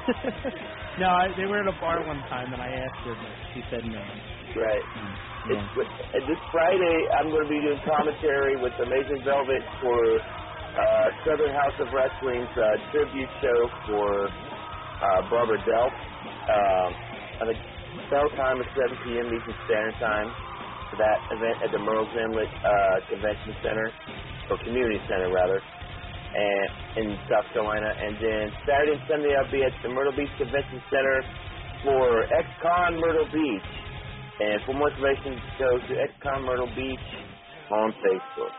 no, I, they were at a bar one time and I asked her, but she said no. Right. Yeah. It's, uh, this Friday, I'm going to be doing commentary with Amazing Velvet for uh, Southern House of Wrestling's uh, tribute show for uh, Barbara Delp. Um, I think bell time is 7 p.m. Eastern Standard Time for that event at the Murrells Inlet uh, Convention Center, or Community Center rather, and in South Carolina. And then Saturday and Sunday, I'll be at the Myrtle Beach Convention Center for XCon Myrtle Beach. And for more information, go to XCon Myrtle Beach on Facebook.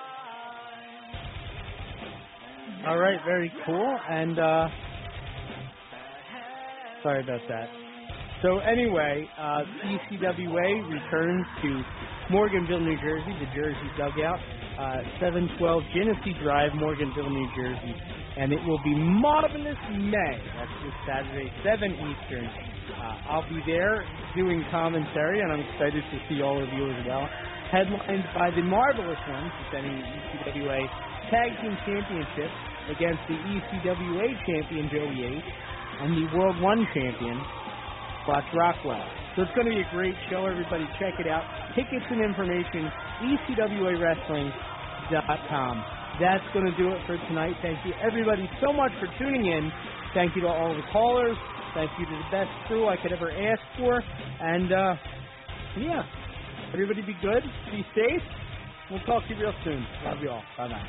All right, very cool. And uh sorry about that. So anyway, uh ECWA returns to Morganville, New Jersey, the Jersey Dugout. uh, 712 Genesee Drive, Morganville, New Jersey. And it will be Marvelous May. That's this Saturday, 7 Eastern. Uh, I'll be there doing commentary, and I'm excited to see all of you as well. Headlined by the Marvelous Ones, defending the ECWA Tag Team Championship against the ECWA champion Joey H and the World One champion Scott Rockwell. So it's going to be a great show. Everybody check it out. Tickets and information, ECWAWrestling.com. That's going to do it for tonight. Thank you everybody so much for tuning in. Thank you to all the callers. Thank you to the best crew I could ever ask for. And uh, yeah, everybody be good. Be safe. We'll talk to you real soon. Love you all. Bye bye.